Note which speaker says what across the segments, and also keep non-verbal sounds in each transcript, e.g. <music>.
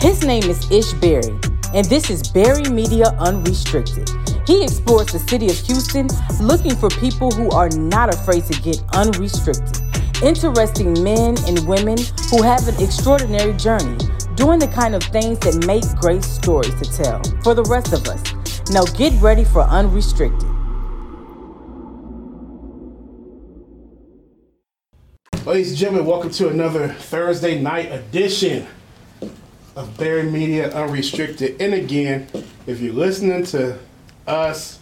Speaker 1: His name is Ish Barri, and this is Barri Media Unrestricted. He explores the city of Houston looking for people who are not afraid to get unrestricted. Interesting men and women who have an extraordinary journey, doing the kind of things that make great stories to tell for the rest of us. Now get ready for Unrestricted.
Speaker 2: Ladies and gentlemen, welcome to another Thursday night edition of Barri Media Unrestricted. And again, if you're listening to us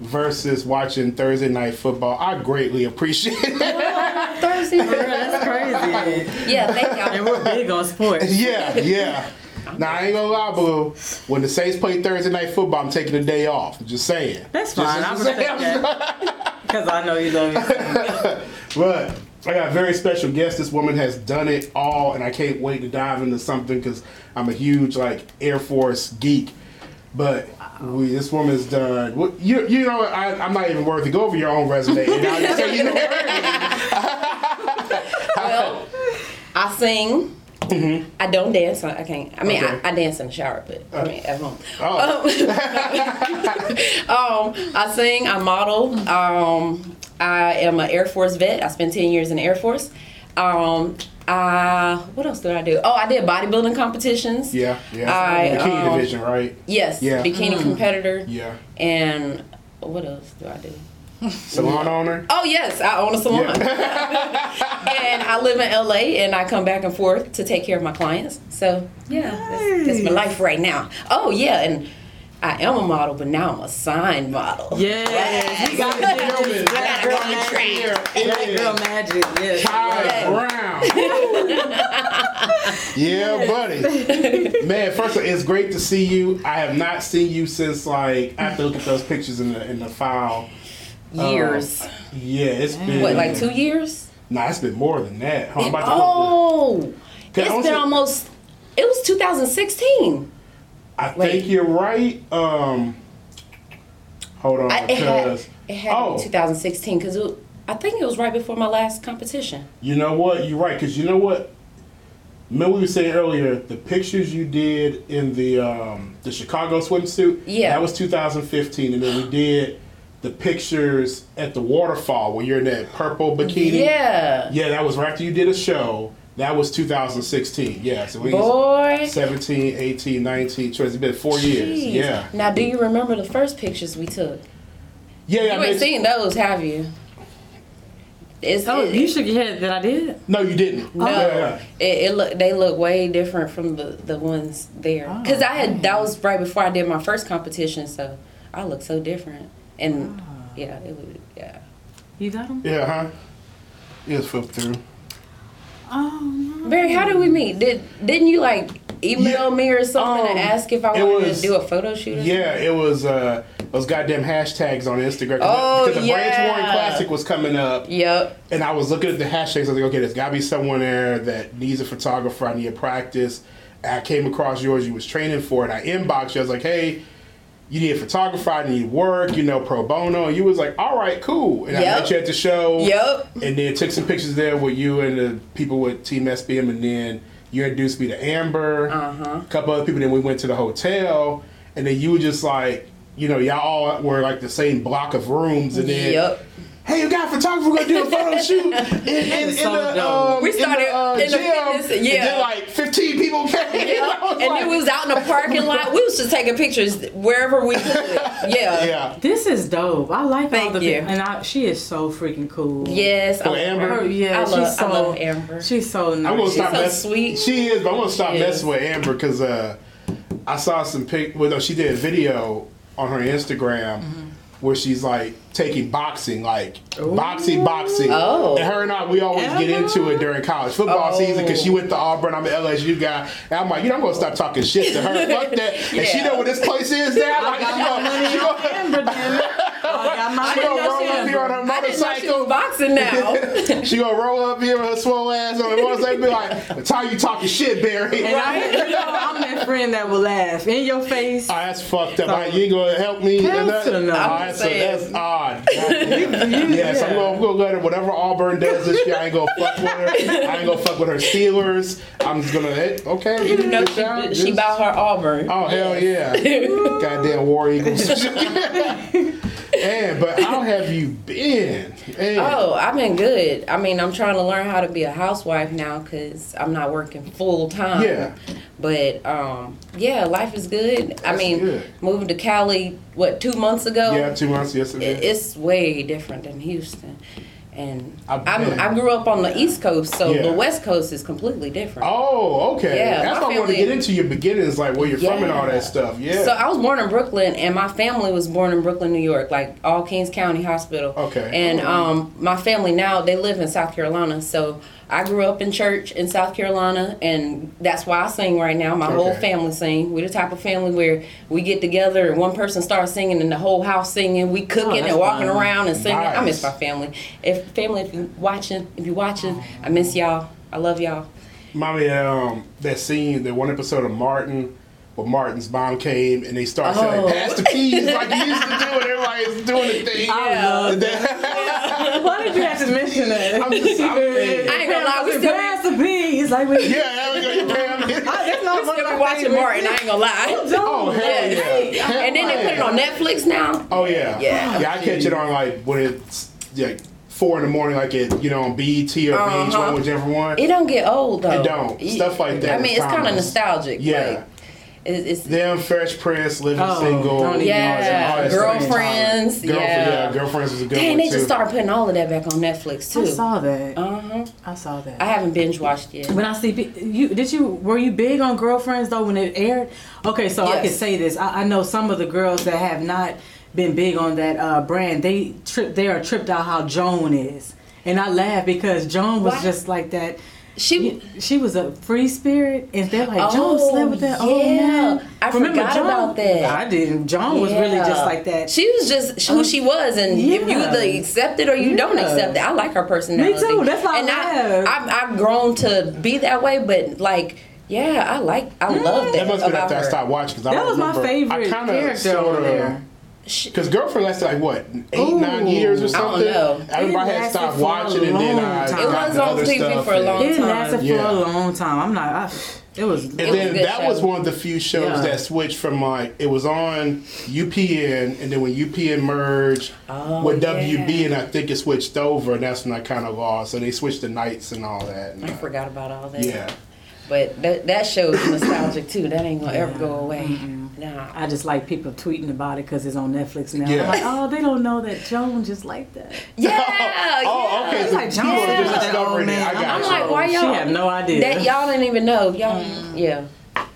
Speaker 2: versus watching Thursday night football, I greatly appreciate it. <laughs>
Speaker 3: Thursday.
Speaker 1: Night, That's crazy.
Speaker 3: Yeah, thank y'all.
Speaker 1: And we're big on sports. <laughs>
Speaker 2: yeah, yeah. Now I ain't gonna lie, Blue. When the Saints play Thursday night football, I'm taking a day off. Just saying.
Speaker 1: That's
Speaker 2: Just-
Speaker 1: fine. I
Speaker 2: just
Speaker 1: respect
Speaker 2: saying.
Speaker 1: that. <laughs> Because I know you love it.
Speaker 2: But I got a very special guest. This woman has done it all, and I can't wait to dive into something because I'm a huge like Air Force geek. But we, this woman's done. What you you know? I, I'm not even worth to go over your own resume. Just you know, <laughs>
Speaker 3: Well, I sing. I don't dance. I can't. I mean,
Speaker 2: Mm-hmm. Okay.
Speaker 3: I, I dance in the shower, but I mean at home.
Speaker 2: Oh. <laughs>
Speaker 3: Um, I sing. I model. Um, I am an Air Force vet. I spent ten years in the Air Force. Um, I what else did I do? Oh, I did bodybuilding competitions.
Speaker 2: yeah, yeah.
Speaker 3: I,
Speaker 2: Bikini
Speaker 3: um,
Speaker 2: division, right?
Speaker 3: Yes.
Speaker 2: Yeah.
Speaker 3: Bikini competitor.
Speaker 2: Yeah.
Speaker 3: And what else do I do?
Speaker 2: Salon owner.
Speaker 3: Oh yes, I own a salon. <laughs> and I live in LA and I come back and forth to take care of my clients. So yeah, that's, that's my life right now. Oh yeah, and I am a model, but now I'm a sign model.
Speaker 1: Yeah, Yes. You got
Speaker 2: Gentlemen,
Speaker 1: it. Black
Speaker 2: that
Speaker 1: girl
Speaker 2: right
Speaker 1: magic.
Speaker 2: here
Speaker 1: Black
Speaker 2: is
Speaker 1: girl magic. Yes.
Speaker 2: Ty <laughs>
Speaker 3: Yeah.
Speaker 2: Brown. yeah, buddy. Man, first of all, it's great to see you. I have not seen you since like I have to look at those pictures in the in the file.
Speaker 3: Um, years.
Speaker 2: Yeah, it's been
Speaker 3: what, like two years?
Speaker 2: Nah, it's been more than that. Hold on, I'm about to
Speaker 3: Oh,
Speaker 2: Can
Speaker 3: it's
Speaker 2: I also-
Speaker 3: been almost. It was 2016.
Speaker 2: I think you're right. Um, hold on,
Speaker 3: I, it had, it had
Speaker 2: oh,
Speaker 3: to 2016 because I think it was right before my last competition.
Speaker 2: you know what? You're right because you know what. Remember we were saying earlier the pictures you did in the um, the Chicago swimsuit.
Speaker 3: Yeah.
Speaker 2: that was 2015, and then we did the pictures at the waterfall where you're in that purple bikini.
Speaker 3: Yeah.
Speaker 2: yeah, that was right after you did a show. That was 2016. Yeah, so we
Speaker 3: Boy.
Speaker 2: 17, 18, 19, 20. It's been four years. Yeah,
Speaker 3: Now, do you remember the first pictures we took?
Speaker 2: yeah, yeah. I
Speaker 3: You
Speaker 2: mean,
Speaker 3: ain't seen those, have you? It's,
Speaker 1: Oh,
Speaker 3: it-
Speaker 1: you shook your head that I did?
Speaker 2: No, you didn't.
Speaker 3: No,
Speaker 2: Yeah, yeah.
Speaker 3: it, it look they look way different from the the ones there.
Speaker 1: Oh.
Speaker 3: Cause I had that was right before I did my first competition, so I look so different. And
Speaker 1: Oh.
Speaker 3: yeah, it was yeah.
Speaker 1: You got them?
Speaker 2: Yeah, huh? Just flip through.
Speaker 1: Oh, no.
Speaker 3: Barri, how did we meet? Did didn't you like email
Speaker 2: Yeah,
Speaker 3: me or something
Speaker 2: um,
Speaker 3: and ask if I wanted
Speaker 2: was-
Speaker 3: to do a photo shoot? Or
Speaker 2: Yeah, it was uh, those goddamn hashtags on Instagram.
Speaker 3: Oh,
Speaker 2: because the Branch
Speaker 3: yeah.
Speaker 2: Warren Classic was coming up.
Speaker 3: Yep.
Speaker 2: and I was looking at the hashtags. I was like, okay, there's got to be someone there that needs a photographer. I need a practice. I came across yours. You was training for it. I inboxed you. I was like, hey. You need a photographer. I need work. You know, pro bono. And you was like, "All right, cool." And I
Speaker 3: Yep.
Speaker 2: met you at the show.
Speaker 3: Yep.
Speaker 2: And then took some pictures there with you and the people with Team SBM. And then you introduced me to Amber.
Speaker 3: Uh-huh.
Speaker 2: A couple other people. Then we went to the hotel. And then you were just like, you know, y'all all were like the same block of rooms. And then,
Speaker 3: Yep.
Speaker 2: Hey, you got a photographer we're gonna do a photo <laughs> shoot in, in, in
Speaker 1: So
Speaker 2: the um,
Speaker 3: We started
Speaker 2: in the, uh,
Speaker 3: in the
Speaker 2: gym.
Speaker 3: fitness- yeah.
Speaker 2: And then like 15 people came. <laughs> I was
Speaker 3: And
Speaker 2: like-
Speaker 3: then we was out in the parking lot. We was just taking pictures wherever we could. <laughs> Yeah.
Speaker 2: yeah.
Speaker 1: This is dope. I like all
Speaker 3: Thank
Speaker 1: the
Speaker 3: you.
Speaker 1: and I, she is so freaking cool.
Speaker 3: Yes. I
Speaker 2: Oh,
Speaker 3: love
Speaker 2: Amber?
Speaker 3: her.
Speaker 1: Her, yeah,
Speaker 3: I
Speaker 1: she's
Speaker 3: love,
Speaker 1: so
Speaker 3: I love Amber.
Speaker 1: She's so nice.
Speaker 2: I'm gonna stop
Speaker 3: so
Speaker 2: mess-
Speaker 3: sweet.
Speaker 2: She is, but I'm gonna stop
Speaker 3: She
Speaker 2: messing with Amber because uh, I saw some pic. Well, no, she did a video on her Instagram
Speaker 3: Mm-hmm.
Speaker 2: Where she's like taking boxing, like boxing, boxing.
Speaker 3: Oh.
Speaker 2: And her and I, we always get into it during college football
Speaker 3: Oh.
Speaker 2: season because she went to Auburn. I'm an LSU guy, and I'm like, you know, I'm gonna stop talking shit to her. Fuck that. And she <laughs> know where this place is now. Like,
Speaker 1: got
Speaker 2: she
Speaker 1: my
Speaker 2: gonna,
Speaker 1: money
Speaker 2: she
Speaker 1: on <laughs>
Speaker 2: gonna,
Speaker 1: Amber, damn it. I got my
Speaker 2: she
Speaker 1: money
Speaker 2: gonna
Speaker 1: on
Speaker 2: roll up here on her
Speaker 3: I didn't know she
Speaker 2: motorcycle.
Speaker 3: boxing now. <laughs>
Speaker 2: She gonna roll up here with her swole ass on the motorcycle be like, "That's how you talking shit, Barri."
Speaker 1: And I, you know, I'm that friend that will laugh in your face.
Speaker 2: Oh, that's fucked up. I, you ain't gonna help me?
Speaker 1: Hell
Speaker 2: and that?
Speaker 1: no.
Speaker 3: I'm
Speaker 2: that's,
Speaker 3: saying.
Speaker 2: that's odd. <laughs> yes, I'm gonna, I'm gonna let her. Whatever Auburn does this year, I ain't gonna fuck with her. I ain't gonna fuck with her Steelers. I'm just gonna eh, okay. You
Speaker 3: No,
Speaker 2: good job,
Speaker 3: she, she
Speaker 2: good-
Speaker 3: about her Auburn.
Speaker 2: Oh hell yeah! <laughs> Goddamn War Eagles. And but how have you been? Man.
Speaker 3: Oh, I've been good. I mean, I'm trying to learn how to be a housewife now because I'm not working full time.
Speaker 2: Yeah.
Speaker 3: But um, yeah, life is good. I mean,
Speaker 2: good.
Speaker 3: moving to Cali, what two months ago?
Speaker 2: yeah, two months yesterday.
Speaker 3: It's way different than Houston. And
Speaker 2: I
Speaker 3: I'm. I grew up on the East Coast, so
Speaker 2: Yeah.
Speaker 3: the West Coast is completely different.
Speaker 2: Oh, okay.
Speaker 3: Yeah,
Speaker 2: That's why I want to get into your beginnings, like where you're from and all that stuff. Yeah.
Speaker 3: So I was born in Brooklyn, and my family was born in Brooklyn, New York, like all Kings County Hospital.
Speaker 2: Okay.
Speaker 3: And um, my family now they live in South Carolina. So I grew up in church in South Carolina, and that's why I sing right now. My whole family sing. We're the type of family where we get together and one person starts singing and the whole house singing. We cooking
Speaker 1: Oh,
Speaker 3: and walking
Speaker 1: fun.
Speaker 3: around and singing. I miss my family. If family, if you watching, if you watching, I miss y'all. I love y'all.
Speaker 2: Mommy, um, that scene, that one episode of Martin, where Martin's mom came and they started saying,
Speaker 3: Oh.
Speaker 2: "Pass the keys," like you used to do, and everybody's doing the thing.
Speaker 1: I love <laughs>
Speaker 2: And then-
Speaker 1: Why did you have to mention that?
Speaker 2: I'm just- I'm- <laughs>
Speaker 3: I ain't gonna lie, we still-
Speaker 1: pass the beans. Like we,
Speaker 2: yeah, there we go. You pay 'em.
Speaker 1: that's not one
Speaker 3: Still
Speaker 1: of my
Speaker 3: watching Martin. I ain't gonna lie.
Speaker 2: Oh hell
Speaker 3: Yes.
Speaker 2: yeah!
Speaker 3: And then they put it on Netflix now.
Speaker 2: Oh yeah,
Speaker 3: Yeah.
Speaker 2: yeah. I catch it on like when it's like four in the morning, like it, you know, on BET or
Speaker 3: Uh-huh.
Speaker 2: VH1, whichever one.
Speaker 3: It don't get old though.
Speaker 2: It don't. Stuff like that
Speaker 3: I mean, it's kind of nostalgic.
Speaker 2: Yeah.
Speaker 3: Like, it, it's
Speaker 2: Them Fresh Prince, Living
Speaker 1: Oh,
Speaker 2: Single,
Speaker 3: yeah,
Speaker 2: all
Speaker 3: girlfriends.
Speaker 2: Girlfriend,
Speaker 3: yeah.
Speaker 2: yeah, girlfriends was a good
Speaker 3: Dang,
Speaker 2: one
Speaker 3: they
Speaker 2: too.
Speaker 3: just started putting all of that back on Netflix too.
Speaker 1: I saw that.
Speaker 3: Uh huh.
Speaker 1: I saw that.
Speaker 3: I haven't binge watched yet.
Speaker 1: When I see you, did you were you big on girlfriends though when it aired? Okay, so I can say this. I, I know some of the girls that have not been big on that uh, brand. They trip. They are tripped out how Joan is, and I laugh because Joan was
Speaker 3: Why?
Speaker 1: just like that.
Speaker 3: She.
Speaker 1: She was a free spirit, and they're like Joan
Speaker 3: Oh,
Speaker 1: slept with that old
Speaker 3: yeah.
Speaker 1: man.
Speaker 3: I forgot about that.
Speaker 1: I didn't. Joan was really just like that.
Speaker 3: She was just who she was, and if you either accept it or you don't accept it. I like her personality.
Speaker 1: Me too. That's why I
Speaker 3: and. I, I've, I've grown to be that way, but like, yeah, I like, I love that,
Speaker 2: That must be
Speaker 3: about
Speaker 2: after I
Speaker 3: her.
Speaker 2: stopped watching because I
Speaker 1: that
Speaker 2: don't
Speaker 1: was my favorite
Speaker 2: I kinda
Speaker 1: character over there.
Speaker 3: She-
Speaker 2: Because girlfriend lasted like what eight
Speaker 1: Ooh.
Speaker 2: nine years or
Speaker 3: I don't
Speaker 2: something.
Speaker 3: know.
Speaker 2: I remember I had
Speaker 1: lasted
Speaker 2: stopped watching and then I
Speaker 1: time.
Speaker 2: got
Speaker 3: It was
Speaker 2: into
Speaker 3: on
Speaker 2: other
Speaker 3: TV
Speaker 2: stuff
Speaker 3: for a long time.
Speaker 1: It
Speaker 3: time.
Speaker 1: lasted
Speaker 2: Yeah.
Speaker 1: for a long time. I'm not. I, it was.
Speaker 2: And
Speaker 3: It was a
Speaker 2: then
Speaker 3: good
Speaker 2: that was one of the few shows
Speaker 1: Yeah.
Speaker 2: that switched from like it was on UPN, and then when UPN merged
Speaker 3: Oh,
Speaker 2: with
Speaker 3: yeah.
Speaker 2: WB, and I think it switched over, and that's when I kind of lost. So they switched the nights and all that. and,
Speaker 3: I
Speaker 2: uh,
Speaker 3: forgot about all that.
Speaker 2: Yeah,
Speaker 3: But that that show is nostalgic too. That ain't gonna ever go away. Nah.
Speaker 1: I just like people tweeting about it because it's on Netflix now.
Speaker 2: Yeah.
Speaker 1: I'm like, oh, they don't know that Joan just like that.
Speaker 3: Yeah. <laughs>
Speaker 2: oh, okay.
Speaker 3: yeah.
Speaker 2: So
Speaker 1: Like,
Speaker 2: people are
Speaker 3: yeah.
Speaker 2: just discovering it. I
Speaker 1: I'm
Speaker 2: got
Speaker 3: I'm
Speaker 2: you.
Speaker 3: like, why
Speaker 1: She
Speaker 3: y'all?
Speaker 1: have no idea.
Speaker 3: That y'all didn't even know. Y'all,
Speaker 2: Mm.
Speaker 3: yeah.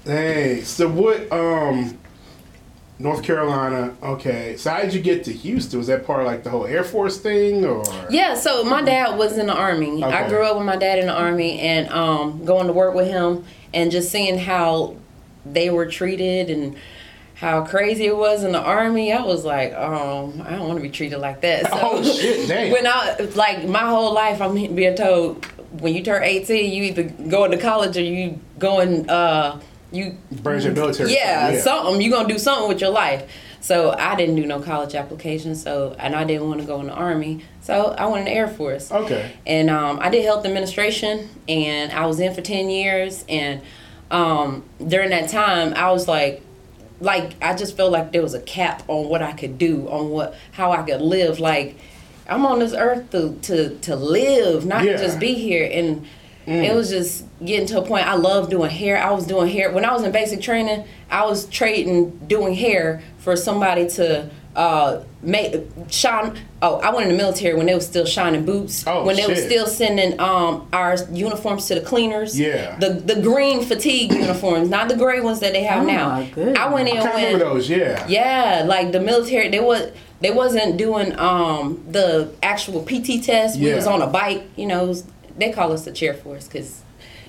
Speaker 2: Hey, so what? Um, North Carolina. Okay, so how did you get to Houston? Was that part of like the whole Air Force thing, or?
Speaker 3: Yeah, so my dad was in the army. I grew up with my dad in the army and um, going to work with him and just seeing how they were treated and how crazy it was in the army. I was like, um, I don't want to be treated like that. <laughs> So
Speaker 2: Oh, shit, damn.
Speaker 3: When I like my whole life, I'm being told when you turn 18, you either going to college or you going uh, you
Speaker 2: Burns your military.
Speaker 3: yeah,
Speaker 2: time,
Speaker 3: something. You're gonna do something with your life. So I didn't do no college application. So and I didn't want to go in the army. So I went in the Air Force.
Speaker 2: Okay.
Speaker 3: And um, I did health administration, and I was in for ten years. And um, during that time, I was like, like I just felt like there was a cap on what I could do, on what how I could live. Like I'm on this earth to to to live, not
Speaker 2: Yeah.
Speaker 3: just be here. And it was just getting to a point. I love doing hair. I was doing hair when I was in basic training. I was trading doing hair for somebody to uh make shine. Oh, I went in the military when they was still shining boots.
Speaker 2: Oh,
Speaker 3: when they was
Speaker 2: shit.
Speaker 3: still sending um our uniforms to the cleaners.
Speaker 2: Yeah.
Speaker 3: The the green fatigue <coughs> uniforms, not the gray ones that they have
Speaker 1: Oh,
Speaker 3: now.
Speaker 1: my goodness.
Speaker 3: I went in
Speaker 2: I can't
Speaker 3: when
Speaker 2: remember those. Yeah.
Speaker 3: yeah, like the military, they was they wasn't doing um the actual PT test.
Speaker 2: Yeah.
Speaker 3: We was on a bike. You know, it was- they call us the chair force because.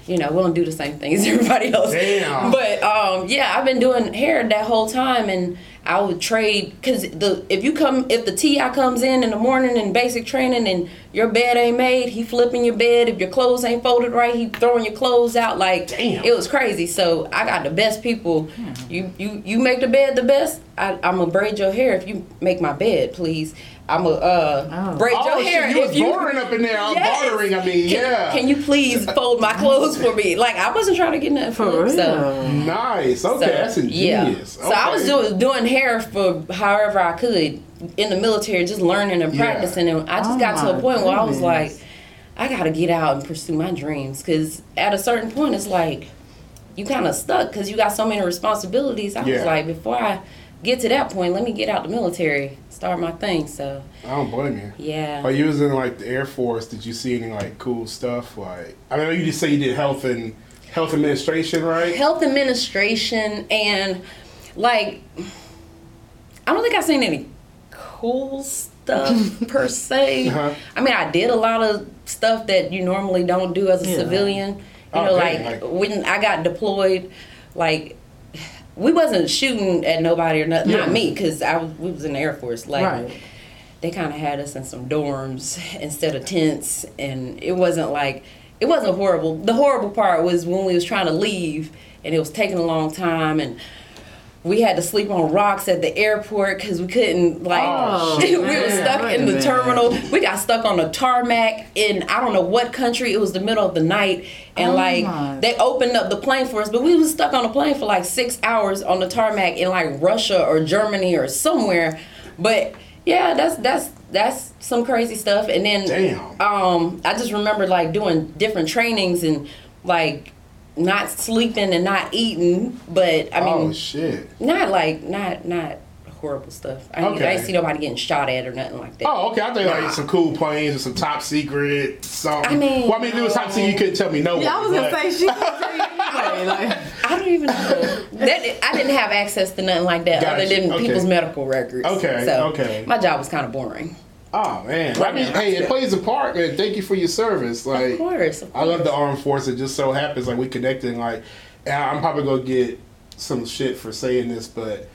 Speaker 3: You know, we don't do the same things as <laughs> everybody else.
Speaker 2: Damn.
Speaker 3: But um, yeah, I've been doing hair that whole time, and I would trade because the if you come if the TI comes in in the morning in basic training and your bed ain't made, he flipping your bed. If your clothes ain't folded right, he throwing your clothes out. Like
Speaker 2: Damn.
Speaker 3: it was crazy. So I got the best people. You you you make the bed the best. I, I'm gonna braid your hair if you make my bed, please. I'm gonna uh,
Speaker 1: Oh.
Speaker 3: braid
Speaker 2: Oh,
Speaker 3: your hair
Speaker 2: shit, you
Speaker 3: if
Speaker 2: was
Speaker 3: you
Speaker 2: bartering up in there. I was
Speaker 3: Yes.
Speaker 2: bartering. I mean,
Speaker 3: Can,
Speaker 2: yeah.
Speaker 3: can you please <laughs> fold my clothes for me? Like I wasn't trying to get nothing
Speaker 1: For real.
Speaker 3: So,
Speaker 2: Nice. Okay,
Speaker 3: so,
Speaker 2: that's ingenious.
Speaker 3: Yeah. So I was doing doing hair for however I could in the military, just learning and
Speaker 2: Yeah.
Speaker 3: practicing. And I just
Speaker 1: Oh
Speaker 3: got to a point where I was like. I got to get out and pursue my dreams. Because at a certain point, it's like you kind of stuck because you got so many responsibilities. I
Speaker 2: Yeah.
Speaker 3: was like, before I get to that point, let me get out the military, start my thing. So
Speaker 2: I don't blame you.
Speaker 3: yeah.
Speaker 2: While you was in like the Air Force, did you see any like cool stuff? Like, I know you just say you did health and health administration, right?
Speaker 3: health administration and like I don't think I've seen any cool stuff <laughs> per se.
Speaker 2: Uh-huh.
Speaker 3: I mean, I did a lot of stuff that you normally don't do as a
Speaker 1: Yeah.
Speaker 3: civilian. You
Speaker 2: Oh,
Speaker 3: know,
Speaker 2: dang,
Speaker 3: like,
Speaker 2: like-
Speaker 3: when I got deployed, like we wasn't shooting at nobody or nothing.
Speaker 2: Yeah.
Speaker 3: Not me, because I was, we was in the Air Force. Like
Speaker 1: Right.
Speaker 3: they kind of had us in some dorms <laughs> instead of tents and it wasn't like it wasn't horrible the horrible part was when we was trying to leave and it was taking a long time and we had to sleep on rocks at the airport because we couldn't like
Speaker 2: Oh, <laughs>
Speaker 3: we were stuck
Speaker 1: Wait
Speaker 3: in the
Speaker 1: minute.
Speaker 3: terminal we got stuck on the tarmac in i don't know what country it was the middle of the night and
Speaker 1: Oh
Speaker 3: like
Speaker 1: my.
Speaker 3: they opened up the plane for us but we was stuck on the plane for like six hours on the tarmac in like russia or germany or somewhere but yeah that's that's that's some crazy stuff and then
Speaker 2: Damn.
Speaker 3: um i just remember like doing different trainings and like not sleeping and not eating but i mean
Speaker 2: oh shit.
Speaker 3: not like not not horrible stuff I,
Speaker 2: Okay.
Speaker 3: I didn't see nobody getting shot at or nothing like that
Speaker 2: Oh, okay. I think
Speaker 3: Nah.
Speaker 2: like some cool planes or some top secret something.
Speaker 3: I mean,
Speaker 2: well, I mean, if it was top secret. You couldn't tell me no.
Speaker 1: Yeah, I was gonna say she. anyway, <laughs> like,
Speaker 3: I don't even know. that I didn't have access to nothing like that
Speaker 2: Gotcha.
Speaker 3: other than
Speaker 2: Okay.
Speaker 3: people's medical records.
Speaker 2: Okay,
Speaker 3: So
Speaker 2: okay.
Speaker 3: My job was kind of boring.
Speaker 2: Oh man. I mean, hey, it plays a part, man. Thank you for your service. Like,
Speaker 3: Of course. Of
Speaker 2: I love the armed forces. It just so happens like we connected. And, like, and I'm probably gonna get some shit for saying this, but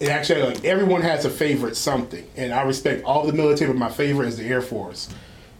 Speaker 2: it actually like everyone has a favorite something, and I respect all the military, but my favorite is the Air Force.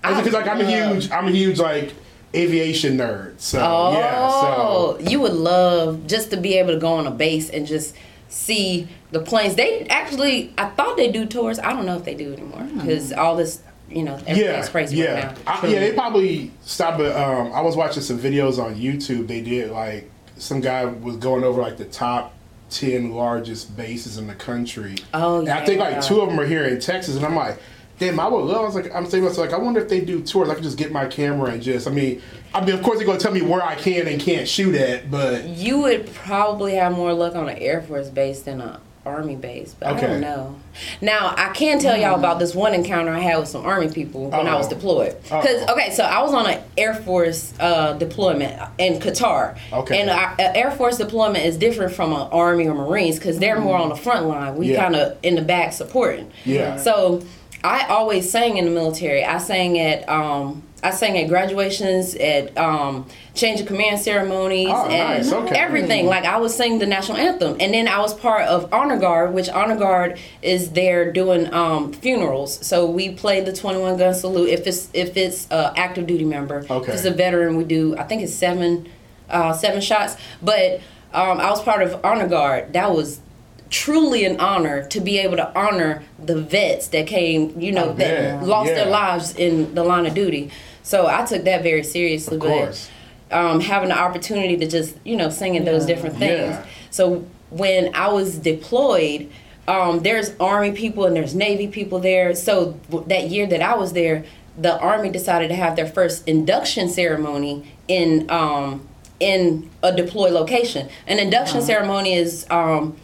Speaker 2: Because like I'm a huge, I'm a huge like aviation nerd. So
Speaker 3: Oh,
Speaker 2: yeah, so oh,
Speaker 3: you would love just to be able to go on a base and just see the planes. They actually, I thought they do tours. I don't know if they do anymore because all this, you know, everything's
Speaker 2: yeah,
Speaker 3: crazy
Speaker 2: yeah,
Speaker 3: right now.
Speaker 2: I, yeah. They probably stopped. But um, I was watching some videos on YouTube. They did like some guy was going over like the top ten largest bases in the country.
Speaker 3: Oh, yeah.
Speaker 2: and I think like two of them are here in Texas, and I'm like. Damn, I would love. I was like, I'm saying, myself, like, I wonder if they do tours. I could just get my camera and just. I mean, I mean, of course they're gonna tell me where I can and can't shoot at, but
Speaker 3: You would probably have more luck on an Air Force base than a Army base, but I don't know. Now I can tell y'all about this one encounter I had with some Army people when I was
Speaker 2: Uh-oh.
Speaker 3: deployed. Because okay, so I was on an Air Force uh, deployment in Qatar.
Speaker 2: Okay.
Speaker 3: And our, a Air Force deployment is different from an Army or Marines because they're more on the front line. We
Speaker 2: Yeah.
Speaker 3: kind of in the back supporting.
Speaker 2: Yeah.
Speaker 3: So I always sang in the military. I sang at um, I sang at graduations, at um, change of command ceremonies,
Speaker 2: Oh,
Speaker 3: and
Speaker 2: nice. Okay.
Speaker 3: everything. Like I was singing the national anthem, and then I was part of honor guard, which honor guard is there doing um, funerals. So we play the twenty one gun salute if it's if it's a active duty member.
Speaker 2: Okay.
Speaker 3: If it's a veteran, we do. I think it's seven uh, seven shots. But um, I was part of honor guard. That was truly an honor to be able to honor the vets that came, you know,
Speaker 2: I
Speaker 3: that
Speaker 2: bet.
Speaker 3: lost
Speaker 2: Yeah.
Speaker 3: their lives in the line of duty. So I took that very seriously.
Speaker 2: Of course.
Speaker 3: But um, having the opportunity to just, you know, sing in those different things.
Speaker 2: Yeah.
Speaker 3: So when I was deployed, um, there's Army people and there's Navy people there. So that year that I was there, the Army decided to have their first induction ceremony in um, in a deployed location. An induction ceremony is um,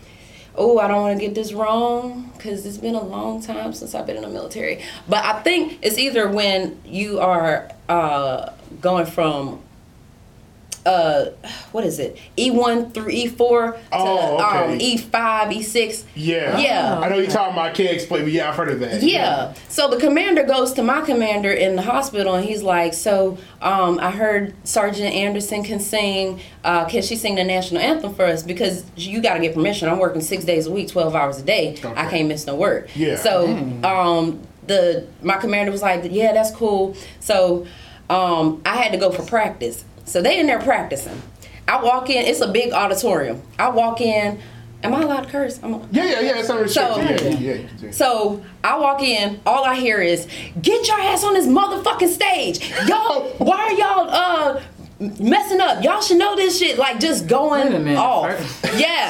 Speaker 3: oh, I don't want to get this wrong because it's been a long time since I've been in the military. But I think it's either when you are uh, going from uh, what is it? E one through E four to
Speaker 2: Oh, okay.
Speaker 3: um, E five, E six.
Speaker 2: Yeah.
Speaker 3: Yeah.
Speaker 2: I know you're talking about. I can't explain, but yeah, I've heard of that.
Speaker 3: Yeah. So the commander goes to my commander in the hospital and he's like, So um, I heard Sergeant Anderson can sing. Uh, can she sing the national anthem for us? Because you got to get permission. I'm working six days a week, 12 hours a day. I can't miss no work.
Speaker 2: Yeah.
Speaker 3: So um, the my commander was like, Yeah, that's cool. So um, I had to go for practice. So they in there practicing. I walk in, it's a big auditorium. I walk in. Am I allowed to curse? I'm,
Speaker 2: Yeah, yeah, yeah. It's unrestricted.
Speaker 3: So-
Speaker 2: yeah, yeah, yeah, you can do it.
Speaker 3: so I walk in, all I hear is, "Get your ass on this motherfucking stage, y'all! Why are y'all uh messing up? Y'all should know this shit." Like just going
Speaker 1: Wait a minute,
Speaker 3: off,
Speaker 1: first- <laughs>
Speaker 3: yeah,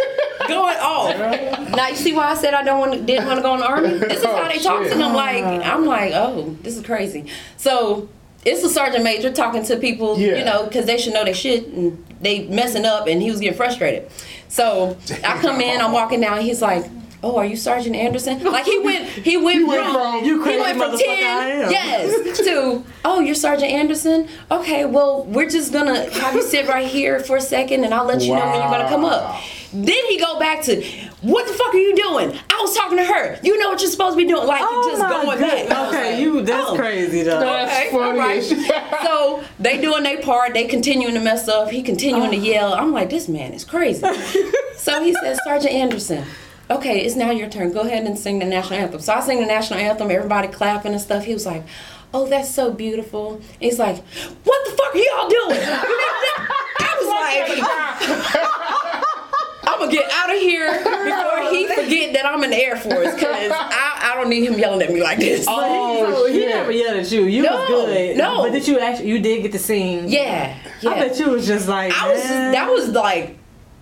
Speaker 3: going off. Now you see why I said I don't want, to didn't want to go in the army. This is how they talk to
Speaker 2: shit.
Speaker 3: them. Like I'm like, oh, this is crazy. So. It's a sergeant major talking to people,
Speaker 2: Yeah.
Speaker 3: you know, because they should know their shit and they messing up, and he was getting frustrated. So I come in, I'm walking down, and he's like, "Oh, are you Sergeant Anderson?" Like he went, he <laughs> went,
Speaker 2: went
Speaker 3: from,
Speaker 1: "You
Speaker 3: he went from ten,
Speaker 1: am."
Speaker 3: yes, <laughs> to "Oh, you're Sergeant Anderson." Okay, well, we're just gonna have you sit right here for a second, and I'll let you know when you're gonna come up.
Speaker 2: Wow.
Speaker 3: Then he go back to, "What the fuck are you doing?" I was talking to her. You know what you're supposed to be doing, like
Speaker 1: Oh
Speaker 3: just going
Speaker 1: God.
Speaker 3: back.
Speaker 1: Okay,
Speaker 3: like,
Speaker 1: you. That's
Speaker 3: oh.
Speaker 1: crazy though.
Speaker 2: That's
Speaker 3: Okay,
Speaker 2: funny
Speaker 3: all right.
Speaker 2: as <laughs> shit.
Speaker 3: So they doing their part. They continuing to mess up. He continuing to oh. yell. I'm like, this man is crazy. <laughs> so he says, Sergeant Anderson. Okay, it's now your turn. Go ahead and sing the national anthem. So I sing the national anthem. Everybody clapping and stuff. He was like, "Oh, that's so beautiful." And he's like, "What the fuck are y'all doing?" <laughs> I was like. I'm gonna get out of here before he forget that I'm in the Air Force because I, I don't need him yelling at me like this.
Speaker 2: Oh,
Speaker 1: So he
Speaker 2: shit.
Speaker 1: never yelled at you. You
Speaker 3: No,
Speaker 1: was good.
Speaker 3: no.
Speaker 1: But did you actually? You did get to sing.
Speaker 3: Yeah, yeah.
Speaker 1: I bet you was just like.
Speaker 3: I was just,
Speaker 1: man.
Speaker 3: that was like,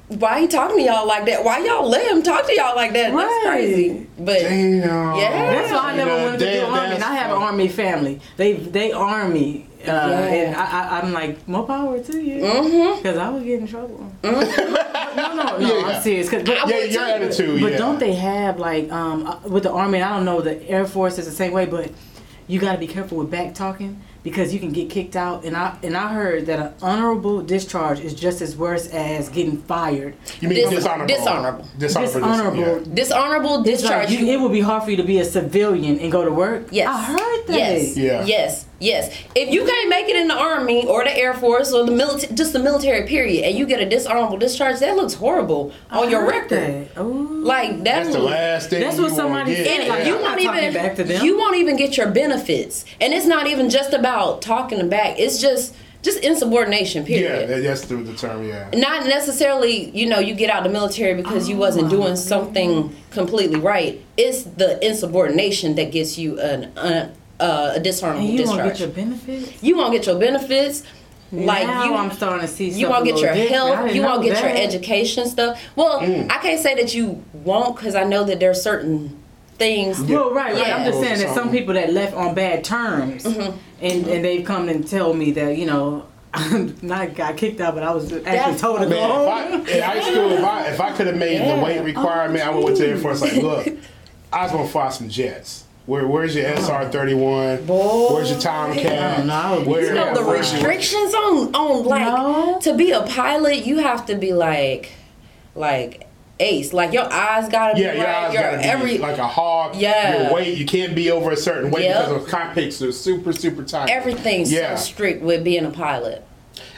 Speaker 3: why he talking to y'all like that? Why y'all let him talk to y'all like that? That's crazy. But
Speaker 2: Damn.
Speaker 3: Yeah.
Speaker 1: That's why I never
Speaker 2: Yeah,
Speaker 1: wanted to do
Speaker 2: damn,
Speaker 1: army. And I have an army family. They they army. Uh,
Speaker 3: Yeah.
Speaker 1: I, I, I'm like, more power to you. Because I would get in trouble. <laughs> no, no, no.
Speaker 2: Yeah, yeah.
Speaker 1: I'm serious. 'Cause- but,
Speaker 2: Yeah, your attitude.
Speaker 1: but
Speaker 2: yeah.
Speaker 1: don't they have, like, um, uh, with the army, I don't know, the Air Force is the same way, but you got to be careful with back talking because you can get kicked out. And I and I heard that an honorable discharge is just as worse as getting fired.
Speaker 2: You mean
Speaker 3: Dis-
Speaker 2: dishonorable?
Speaker 3: dishonorable.
Speaker 2: Dishonorable.
Speaker 1: Dishonorable.
Speaker 3: dishonorable
Speaker 1: It's like
Speaker 3: discharge.
Speaker 1: you, it would be hard for you to be a civilian and go to work.
Speaker 3: Yes.
Speaker 1: I heard that.
Speaker 3: Yes.
Speaker 2: Yeah.
Speaker 3: Yes. Yes. If you can't make it in the army or the Air Force or the military, just the military period, and you get a dishonorable discharge, that looks horrible on your record.
Speaker 1: that.
Speaker 3: Like that.
Speaker 2: That's the last thing.
Speaker 1: That's what
Speaker 2: you wanna
Speaker 1: somebody
Speaker 2: get.
Speaker 1: said,
Speaker 3: And
Speaker 1: like,
Speaker 3: you
Speaker 1: I'm
Speaker 3: won't even
Speaker 1: back to them.
Speaker 3: you won't even get your benefits, and it's not even just about talking back. It's just just insubordination.
Speaker 2: Yeah,
Speaker 3: Period.
Speaker 2: that- that's the, the term. Yeah.
Speaker 3: not necessarily you know you get out of the military because you wasn't
Speaker 1: Oh,
Speaker 3: doing something completely right it's the insubordination that gets you an uh, uh, a dishonorable
Speaker 1: and you won't get your benefits.
Speaker 3: you won't get your benefits like
Speaker 1: now
Speaker 3: you
Speaker 1: I'm starting to see.
Speaker 3: you won't get your
Speaker 1: little different.
Speaker 3: Health you won't
Speaker 1: know
Speaker 3: get your education stuff well
Speaker 2: Mm.
Speaker 3: i can't say that you won't because i know that there's certain things
Speaker 1: Well, right, right.
Speaker 3: Yeah.
Speaker 1: I'm just saying that some people that left on bad terms,
Speaker 3: Mm-hmm.
Speaker 1: and and they've come and tell me that you know, <laughs> not got kicked out, but I was actually
Speaker 3: That's-
Speaker 1: told to go home.
Speaker 2: if I, in high school, if I if I could have made
Speaker 3: Yeah.
Speaker 2: the weight requirement, I would went to the Air Force. Like, <laughs> look, I was gonna fly some jets. Where, where's your SR thirty one?
Speaker 3: Boy.
Speaker 2: Where's your Tomcat?
Speaker 1: Oh, no.
Speaker 2: Where,
Speaker 3: you know the
Speaker 2: where's
Speaker 3: restrictions on on like
Speaker 1: No.
Speaker 3: to be a pilot you have to be like like ace like your eyes gotta
Speaker 2: Yeah,
Speaker 3: be
Speaker 2: your
Speaker 3: right
Speaker 2: eyes
Speaker 3: your
Speaker 2: gotta be
Speaker 3: every
Speaker 2: like a hawk.
Speaker 3: Yeah.
Speaker 2: Your weight, you can't be over a certain weight
Speaker 3: Yep.
Speaker 2: because those cockpits are super, super tight.
Speaker 3: everything's
Speaker 2: Yeah.
Speaker 3: so strict with being a pilot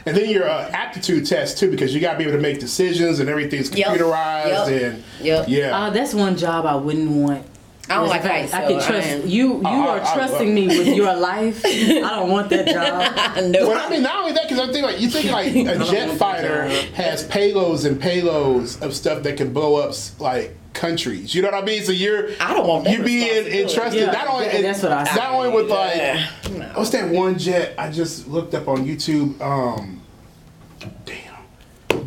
Speaker 2: And then your uh, aptitude test too, because you gotta be able to make decisions and everything's
Speaker 3: Yep.
Speaker 2: computerized
Speaker 3: Yep.
Speaker 2: and
Speaker 3: Yep.
Speaker 2: yeah.
Speaker 1: Uh, that's one job I wouldn't want.
Speaker 3: I don't like
Speaker 1: the fact
Speaker 3: heights,
Speaker 1: I
Speaker 3: so
Speaker 1: could
Speaker 3: I
Speaker 1: trust you. You
Speaker 2: I-
Speaker 1: are
Speaker 2: I- I
Speaker 1: trusting
Speaker 2: love-
Speaker 1: me with your <laughs> life. I don't want that job. <laughs>
Speaker 3: I know
Speaker 2: But I mean, not only that, because I'm thinking like you think like a <laughs> jet fighter has payloads and payloads of stuff that can blow up like countries. You know what I mean? So you're
Speaker 3: I don't want that
Speaker 2: you being
Speaker 3: responsibility.
Speaker 2: entrusted
Speaker 1: Yeah,
Speaker 2: not only
Speaker 1: that- that's what I
Speaker 2: not
Speaker 1: say.
Speaker 2: only with like
Speaker 3: Yeah. No.
Speaker 2: what's that one jet I just looked up on YouTube? Um, damn.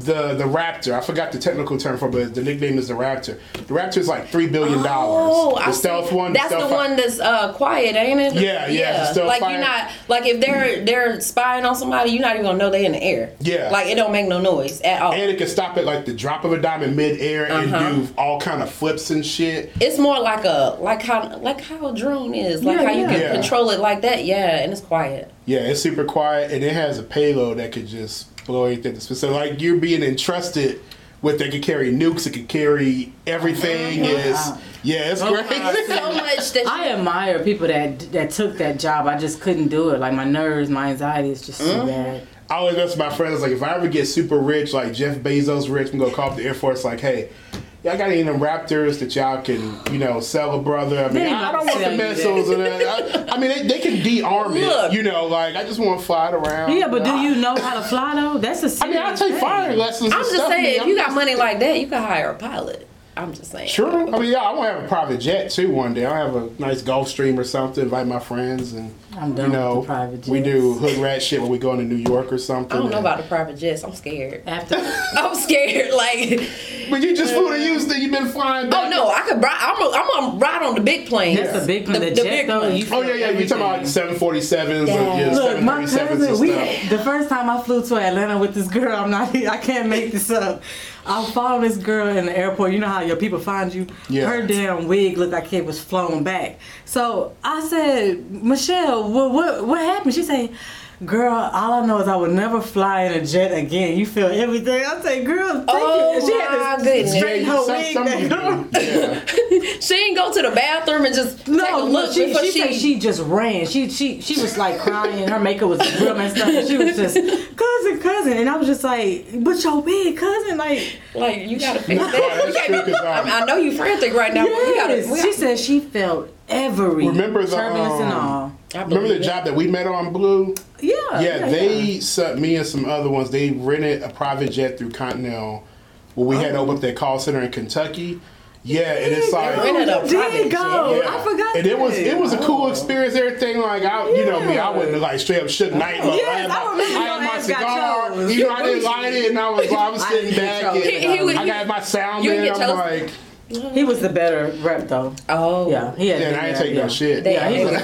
Speaker 2: The the Raptor, I forgot the technical term for, it, but the nickname is the Raptor. The Raptor is like three billion dollars.
Speaker 3: Oh,
Speaker 2: the
Speaker 3: I
Speaker 2: stealth
Speaker 3: see.
Speaker 2: one.
Speaker 3: That's the,
Speaker 2: stealth
Speaker 3: one that's uh, quiet, ain't it?
Speaker 2: Yeah, yeah, the stealth
Speaker 3: Like
Speaker 2: fighter.
Speaker 3: you're not like if they're they're spying on somebody, you're not even gonna know they're in the air.
Speaker 2: Yeah.
Speaker 3: Like it don't make no noise at all.
Speaker 2: and it can stop at like the drop of a dime in midair
Speaker 3: Uh-huh.
Speaker 2: and do all kind of flips and shit.
Speaker 3: it's more like a like how like how a drone is, like
Speaker 1: Yeah,
Speaker 3: how you
Speaker 1: yeah.
Speaker 3: can
Speaker 2: Yeah.
Speaker 3: control it like that. Yeah, and it's quiet.
Speaker 2: Yeah, it's super quiet and it has a payload that could just blow anything. So like you're being entrusted with they could carry nukes, it could carry everything. Is yeah, it's
Speaker 1: Oh,
Speaker 2: crazy.
Speaker 1: I <laughs>
Speaker 3: so much that
Speaker 1: I admire people that that took that job. I just couldn't do it. Like my nerves, my anxiety is just
Speaker 3: Mm-hmm.
Speaker 1: too bad.
Speaker 2: I always ask my friends like if I ever get super rich, like Jeff Bezos rich, I'm gonna call up the Air Force like, hey. Y'all got any Raptors that y'all can, you know, sell a brother? I mean,
Speaker 1: They
Speaker 2: I don't want the missiles and that. I, I mean, they, they can de-arm
Speaker 3: Look.
Speaker 2: it, you know. Like, I just want to fly it around.
Speaker 1: Yeah, but do you know how to fly though? That's a serious
Speaker 2: I mean, I take
Speaker 1: thing.
Speaker 2: fire lessons.
Speaker 3: I'm just. Saying, if
Speaker 2: I'm
Speaker 3: you got money like that, you can hire a pilot. I'm just saying.
Speaker 2: Sure. I mean, yeah, I want to have a private jet too one day. I'll have a nice Gulfstream or something. Invite my friends and
Speaker 1: I'm
Speaker 2: you know
Speaker 1: with the private
Speaker 2: we do hood rat shit when we go into New York or something.
Speaker 3: I don't know about the private jets. I'm scared.
Speaker 1: After <laughs>
Speaker 3: I'm scared. Like,
Speaker 2: But you just flew to Houston. You've been flying.
Speaker 3: oh no, I could. Ride, I'm. A, I'm gonna ride on the big plane.
Speaker 1: that's a big plane. The, jet though. You
Speaker 2: Oh yeah, yeah. You're talking about 747s
Speaker 3: Yeah.
Speaker 2: and yeah,
Speaker 1: Look, my cousin, we, the first time I flew to Atlanta with this girl, I'm not, <laughs> I can't make this up. I followed this girl in the airport. You know how your people find you?
Speaker 2: Yeah.
Speaker 1: Her damn wig looked like it was flown back. So I said, Michelle, what, what, what happened? She said, Girl, all I know is I would never fly in a jet again. You feel everything. I say, girl, thank
Speaker 3: Oh,
Speaker 1: you. She had
Speaker 3: my
Speaker 1: to
Speaker 3: goodness.
Speaker 1: straighten her
Speaker 2: some-
Speaker 1: wig
Speaker 2: some
Speaker 1: back
Speaker 2: you do.
Speaker 1: up.
Speaker 2: Yeah. <laughs>
Speaker 3: She didn't go to the bathroom and just take a
Speaker 1: No,
Speaker 3: look
Speaker 1: she, she,
Speaker 3: she.
Speaker 1: said she just ran. She she she was like crying. Her makeup was real messed up. And she was just cousin, cousin, and I was just like, but your big cousin, like
Speaker 3: like you gotta fix that.
Speaker 2: that's
Speaker 3: You can't
Speaker 2: true,
Speaker 3: be-
Speaker 2: 'cause, um,
Speaker 3: I, know you frantic right now. but we gotta. We
Speaker 1: She
Speaker 3: gotta
Speaker 1: said she felt every
Speaker 2: Remember the,
Speaker 1: turbulence and
Speaker 2: um,
Speaker 1: all.
Speaker 3: I
Speaker 2: Remember the
Speaker 3: it.
Speaker 2: job that we met on Blue?
Speaker 1: Yeah,
Speaker 2: Yeah, they sent me and some other ones. They rented a private jet through Continental, where we had to open up their call center in Kentucky. Yeah, and it's like
Speaker 3: rented a
Speaker 1: You did go.
Speaker 2: Yeah.
Speaker 1: I forgot.
Speaker 2: And it was it was a cool
Speaker 1: Oh.
Speaker 2: experience. Everything like I, you know me, I wouldn't like straight up shook night. But
Speaker 1: Yes,
Speaker 2: I had
Speaker 1: I
Speaker 2: my,
Speaker 1: remember
Speaker 2: I had
Speaker 1: your
Speaker 2: my cigar. You know, I didn't light it, and I was I was sitting back. and
Speaker 3: He- he was-
Speaker 2: I got my sound
Speaker 3: You
Speaker 2: in. I'm
Speaker 3: get chose?
Speaker 2: like,
Speaker 1: He was the better rep though.
Speaker 3: Oh.
Speaker 1: Yeah, he had.
Speaker 2: yeah, and I ain't
Speaker 1: there,
Speaker 2: take
Speaker 1: yeah.
Speaker 2: no shit.
Speaker 3: They-
Speaker 1: Yeah, he was.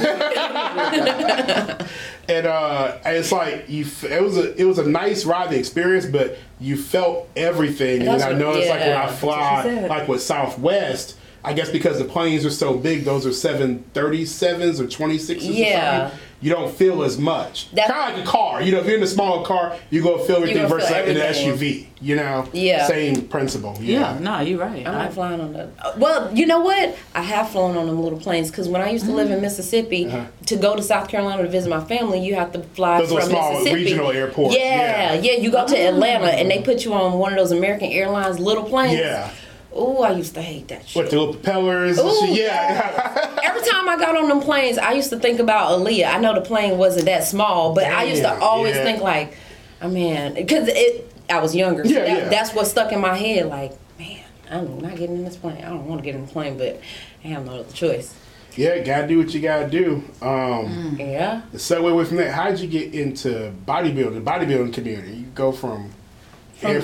Speaker 1: <laughs>
Speaker 2: and uh, it's like you. f- It was a it was a nice ride, the experience, but you felt everything. And
Speaker 3: That's
Speaker 2: then I
Speaker 3: what-
Speaker 2: noticed like when. I
Speaker 3: That's
Speaker 2: fly, like with Southwest. I guess because the planes are so big, those are seven thirty sevens or twenty sixes.
Speaker 3: Yeah.
Speaker 2: Or something. You don't feel as much.
Speaker 3: That-
Speaker 2: kind of like a car. You know, if you're in a small car, you go feel everything
Speaker 3: gonna
Speaker 2: versus
Speaker 3: feel
Speaker 2: like in an. SUV. You know.
Speaker 3: Yeah.
Speaker 2: Same principle.
Speaker 1: Yeah, no, you're right.
Speaker 3: I'm not flying on the. Well, you know what? I have flown on them little planes because when I used to live in Mississippi, to go to South Carolina to visit my family, you have to fly
Speaker 2: Uh-huh. Those are
Speaker 3: from
Speaker 2: small
Speaker 3: Mississippi.
Speaker 2: regional airports,
Speaker 3: Yeah,
Speaker 2: yeah.
Speaker 3: yeah, You go to Atlanta and they put you on one of those American Airlines little planes.
Speaker 2: Yeah.
Speaker 3: Oh, I used to hate that shit.
Speaker 2: With the little propellers.
Speaker 3: Ooh,
Speaker 2: shit. Yeah. <laughs>
Speaker 3: Every time I got on them planes, I used to think about Aaliyah. I know the plane wasn't that small, but I used to always
Speaker 2: yeah.
Speaker 3: think like, I mean, because it. I was younger, so
Speaker 2: Yeah,
Speaker 3: that,
Speaker 2: yeah.
Speaker 3: that's what stuck in my head. Like, man, I'm not getting in this plane. I don't want to get in the plane, but I have no other choice.
Speaker 2: yeah. Gotta do what you gotta do. Um,
Speaker 3: Yeah.
Speaker 2: The segue away from that, How'd you get into bodybuilding, the bodybuilding community? You go from, Air,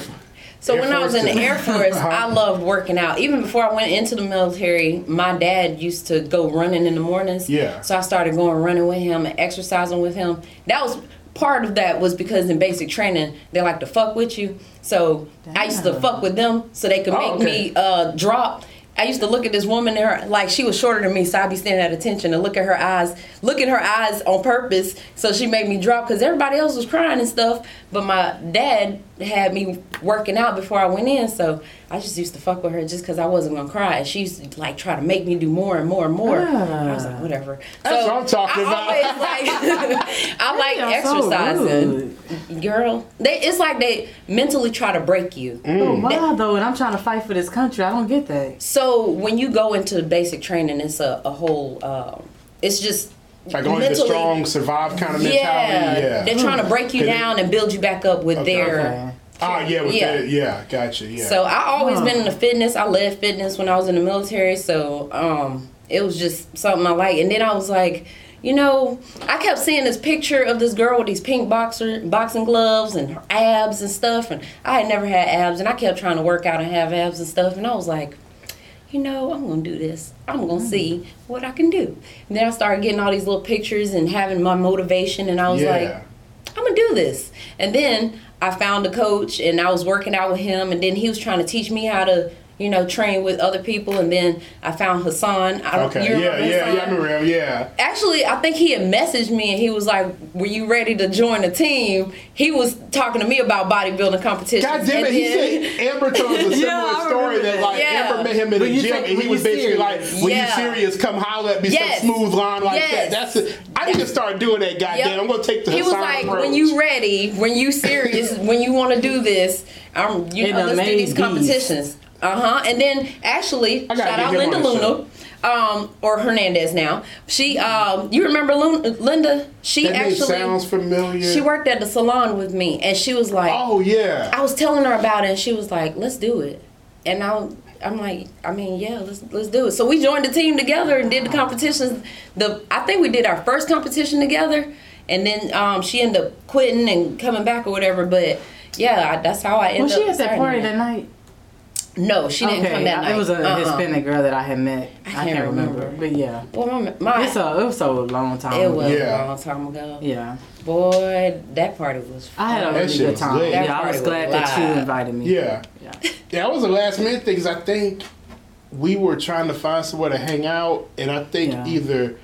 Speaker 3: So
Speaker 2: Air
Speaker 3: when I was in the Air Force. <laughs> I loved working out. Even before I went into the military, my dad used to go running in the mornings.
Speaker 2: Yeah.
Speaker 3: So I started going running with him and exercising with him. That was part of that was because in basic training they like to fuck with you. So I used to fuck with them so they could
Speaker 2: Oh,
Speaker 3: make
Speaker 2: okay.
Speaker 3: me uh, drop. I used to look at this woman there like she was shorter than me, so I'd be standing at attention and look at her eyes, look at her eyes on purpose, so she made me drop because everybody else was crying and stuff. But my dad had me working out before I went in, so I just used to fuck with her just because I wasn't gonna cry. And she used to like try to make me do more and more and more. I was like, whatever.
Speaker 2: That's
Speaker 3: so
Speaker 2: what I'm talking
Speaker 3: I
Speaker 2: about.
Speaker 3: Like, <laughs> I like
Speaker 1: Y'all so
Speaker 3: exercising, girl. They it's like they mentally try to break you.
Speaker 1: Oh, wow, though, and I'm trying to fight for this country. I don't get that.
Speaker 3: So when you go into basic training, it's a, a whole. Um, it's just
Speaker 2: like only the strong survive kind of mentality.
Speaker 3: Yeah,
Speaker 2: Yeah.
Speaker 3: they're trying to break you down and build you back up with
Speaker 2: Okay.
Speaker 3: their.
Speaker 1: Okay.
Speaker 2: Yeah, with
Speaker 3: Yeah.
Speaker 2: yeah, yeah, gotcha, yeah.
Speaker 3: So I always
Speaker 1: Huh.
Speaker 3: been into fitness. I led fitness when I was in the military. So um, it was just something I like. And then I was like, you know, I kept seeing this picture of this girl with these pink boxer boxing gloves and her abs and stuff. And I had never had abs, and I kept trying to work out and have abs and stuff. And I was like, you know, I'm gonna do this. I'm gonna mm. see what I can do. And then I started getting all these little pictures and having my motivation, and I was
Speaker 2: yeah.
Speaker 3: like, I'm gonna do this. And then I found a coach and I was working out with him and then he was trying to teach me how to, you know, train with other people, and then I found Hassan. I don't,
Speaker 2: Okay.
Speaker 3: you
Speaker 2: Yeah,
Speaker 3: remember
Speaker 2: yeah,
Speaker 3: Hassan?
Speaker 2: yeah. I remember him. Yeah.
Speaker 3: Actually, I think he had messaged me and he was like, "Were you ready to join the team?" He was talking to me about bodybuilding competition.
Speaker 2: God damn it!
Speaker 3: and
Speaker 2: He
Speaker 3: then-
Speaker 2: said Amber <laughs> told us a similar
Speaker 1: Yeah,
Speaker 2: story that
Speaker 1: that.
Speaker 2: like
Speaker 3: Yeah.
Speaker 2: Amber met him in the gym
Speaker 1: think-
Speaker 2: and he was basically
Speaker 1: serious.
Speaker 2: like, "When
Speaker 3: Yeah.
Speaker 2: you serious, come holler at me
Speaker 3: Yes.
Speaker 2: some smooth line like
Speaker 3: Yes.
Speaker 2: that." That's it. I need to start doing that. Goddamn,
Speaker 3: Yep.
Speaker 2: I'm gonna take the
Speaker 3: He was
Speaker 2: Hassan
Speaker 3: like,
Speaker 2: approach.
Speaker 3: "When you ready, when you serious, when you want to do this, um, you
Speaker 1: In
Speaker 3: know,
Speaker 1: the
Speaker 3: let's do these competitions." Uh huh. And then actually, shout out Linda Luna. Um, or Hernandez now. She, um, you remember Luna, Linda? She
Speaker 2: that
Speaker 3: actually,
Speaker 2: sounds familiar.
Speaker 3: she worked at the salon with me, and she was like,
Speaker 2: Oh yeah.
Speaker 3: I was telling her about it, and she was like, "Let's do it." And I, I'm like, I mean, yeah, let's let's do it. So we joined the team together and did the competitions. The I think we did our first competition together, and then um, she ended up quitting and coming back or whatever. But yeah, I, that's how I ended
Speaker 1: Was
Speaker 3: up.
Speaker 1: she at that party that night?
Speaker 3: No, she didn't come that night.
Speaker 1: It was a
Speaker 3: Uh-uh.
Speaker 1: Hispanic girl that I had met. I
Speaker 3: can't
Speaker 1: can't, remember.
Speaker 3: remember.
Speaker 1: But yeah.
Speaker 3: Well, my, my
Speaker 1: It's a, it was so long time
Speaker 3: it
Speaker 1: ago.
Speaker 3: was
Speaker 2: Yeah.
Speaker 3: a long time ago.
Speaker 1: Yeah.
Speaker 3: Boy, that party was. Fun.
Speaker 1: I had a.
Speaker 2: That
Speaker 1: really good time. Yeah,
Speaker 3: That
Speaker 1: I was
Speaker 3: party was
Speaker 1: glad that you invited me.
Speaker 2: yeah.
Speaker 1: Yeah.
Speaker 2: Yeah, it was a last minute thing because I think we were trying to find somewhere to hang out, and I think
Speaker 1: Yeah.
Speaker 2: either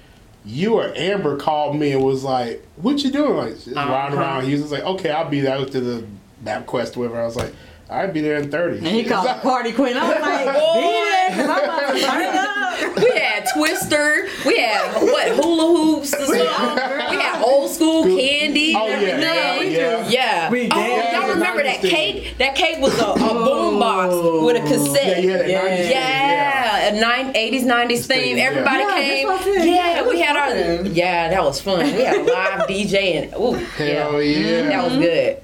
Speaker 2: you or Amber called me and was like, "What you doing?" Like just
Speaker 3: Uh-huh.
Speaker 2: around. He was like, "Okay, I'll be there." I looked at the MapQuest, or whatever. I was like, "I'll be there in 30.
Speaker 1: And he called the <laughs> party queen. I was like, be there, 'cause I'm about to turn <laughs> up.
Speaker 3: We had Twister. We had what hula hoops. we had old school candy.
Speaker 2: Oh,
Speaker 3: and
Speaker 2: yeah,
Speaker 3: everything.
Speaker 2: yeah,
Speaker 3: yeah.
Speaker 1: We
Speaker 3: oh,
Speaker 1: danced.
Speaker 3: y'all remember that cake? That cake was a, a boom box with a cassette.
Speaker 2: Yeah, had that
Speaker 1: Yeah.
Speaker 2: 90s
Speaker 3: Yeah, a nine, 80s, 90s theme.
Speaker 2: thing.
Speaker 3: Everybody
Speaker 1: Yeah,
Speaker 3: came.
Speaker 1: that's what I said.
Speaker 3: Yeah,
Speaker 1: Yeah,
Speaker 3: we had
Speaker 1: was
Speaker 3: our. Yeah, that was fun. We had a live DJ and ooh,
Speaker 2: Hell
Speaker 3: yeah,
Speaker 2: yeah.
Speaker 3: that was good.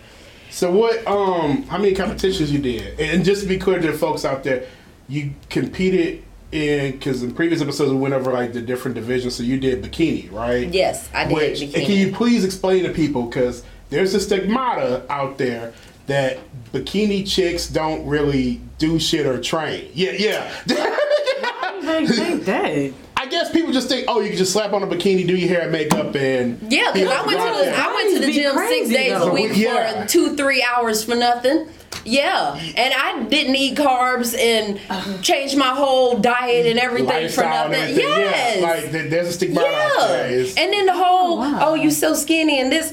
Speaker 2: So what? Um, how many competitions you did? And just to be clear to the folks out there, you competed in because in previous episodes we went over like the different divisions. So you did bikini, right?
Speaker 3: Yes, I did
Speaker 2: Which
Speaker 3: bikini.
Speaker 2: can you please explain to people because there's a stigmata out there that bikini chicks don't really do shit or train. Yeah, yeah.
Speaker 1: They <laughs> think that.
Speaker 2: I guess people just think, oh, you can just slap on a bikini, do your hair and makeup, and
Speaker 3: Yeah, because I went to the. I went to the
Speaker 1: Bodies be
Speaker 3: gym six days
Speaker 1: though.
Speaker 3: a week
Speaker 2: Yeah.
Speaker 3: for two three hours for nothing. Yeah, and I didn't eat carbs and changed my whole diet and everything for
Speaker 2: lifestyle and
Speaker 3: nothing.
Speaker 2: everything.
Speaker 3: Yes,
Speaker 2: Yeah, like there- there's a stigmata out
Speaker 3: yeah.
Speaker 2: there. It's-
Speaker 3: And then the whole
Speaker 1: Oh,
Speaker 3: oh,
Speaker 1: wow.
Speaker 3: you so skinny and this.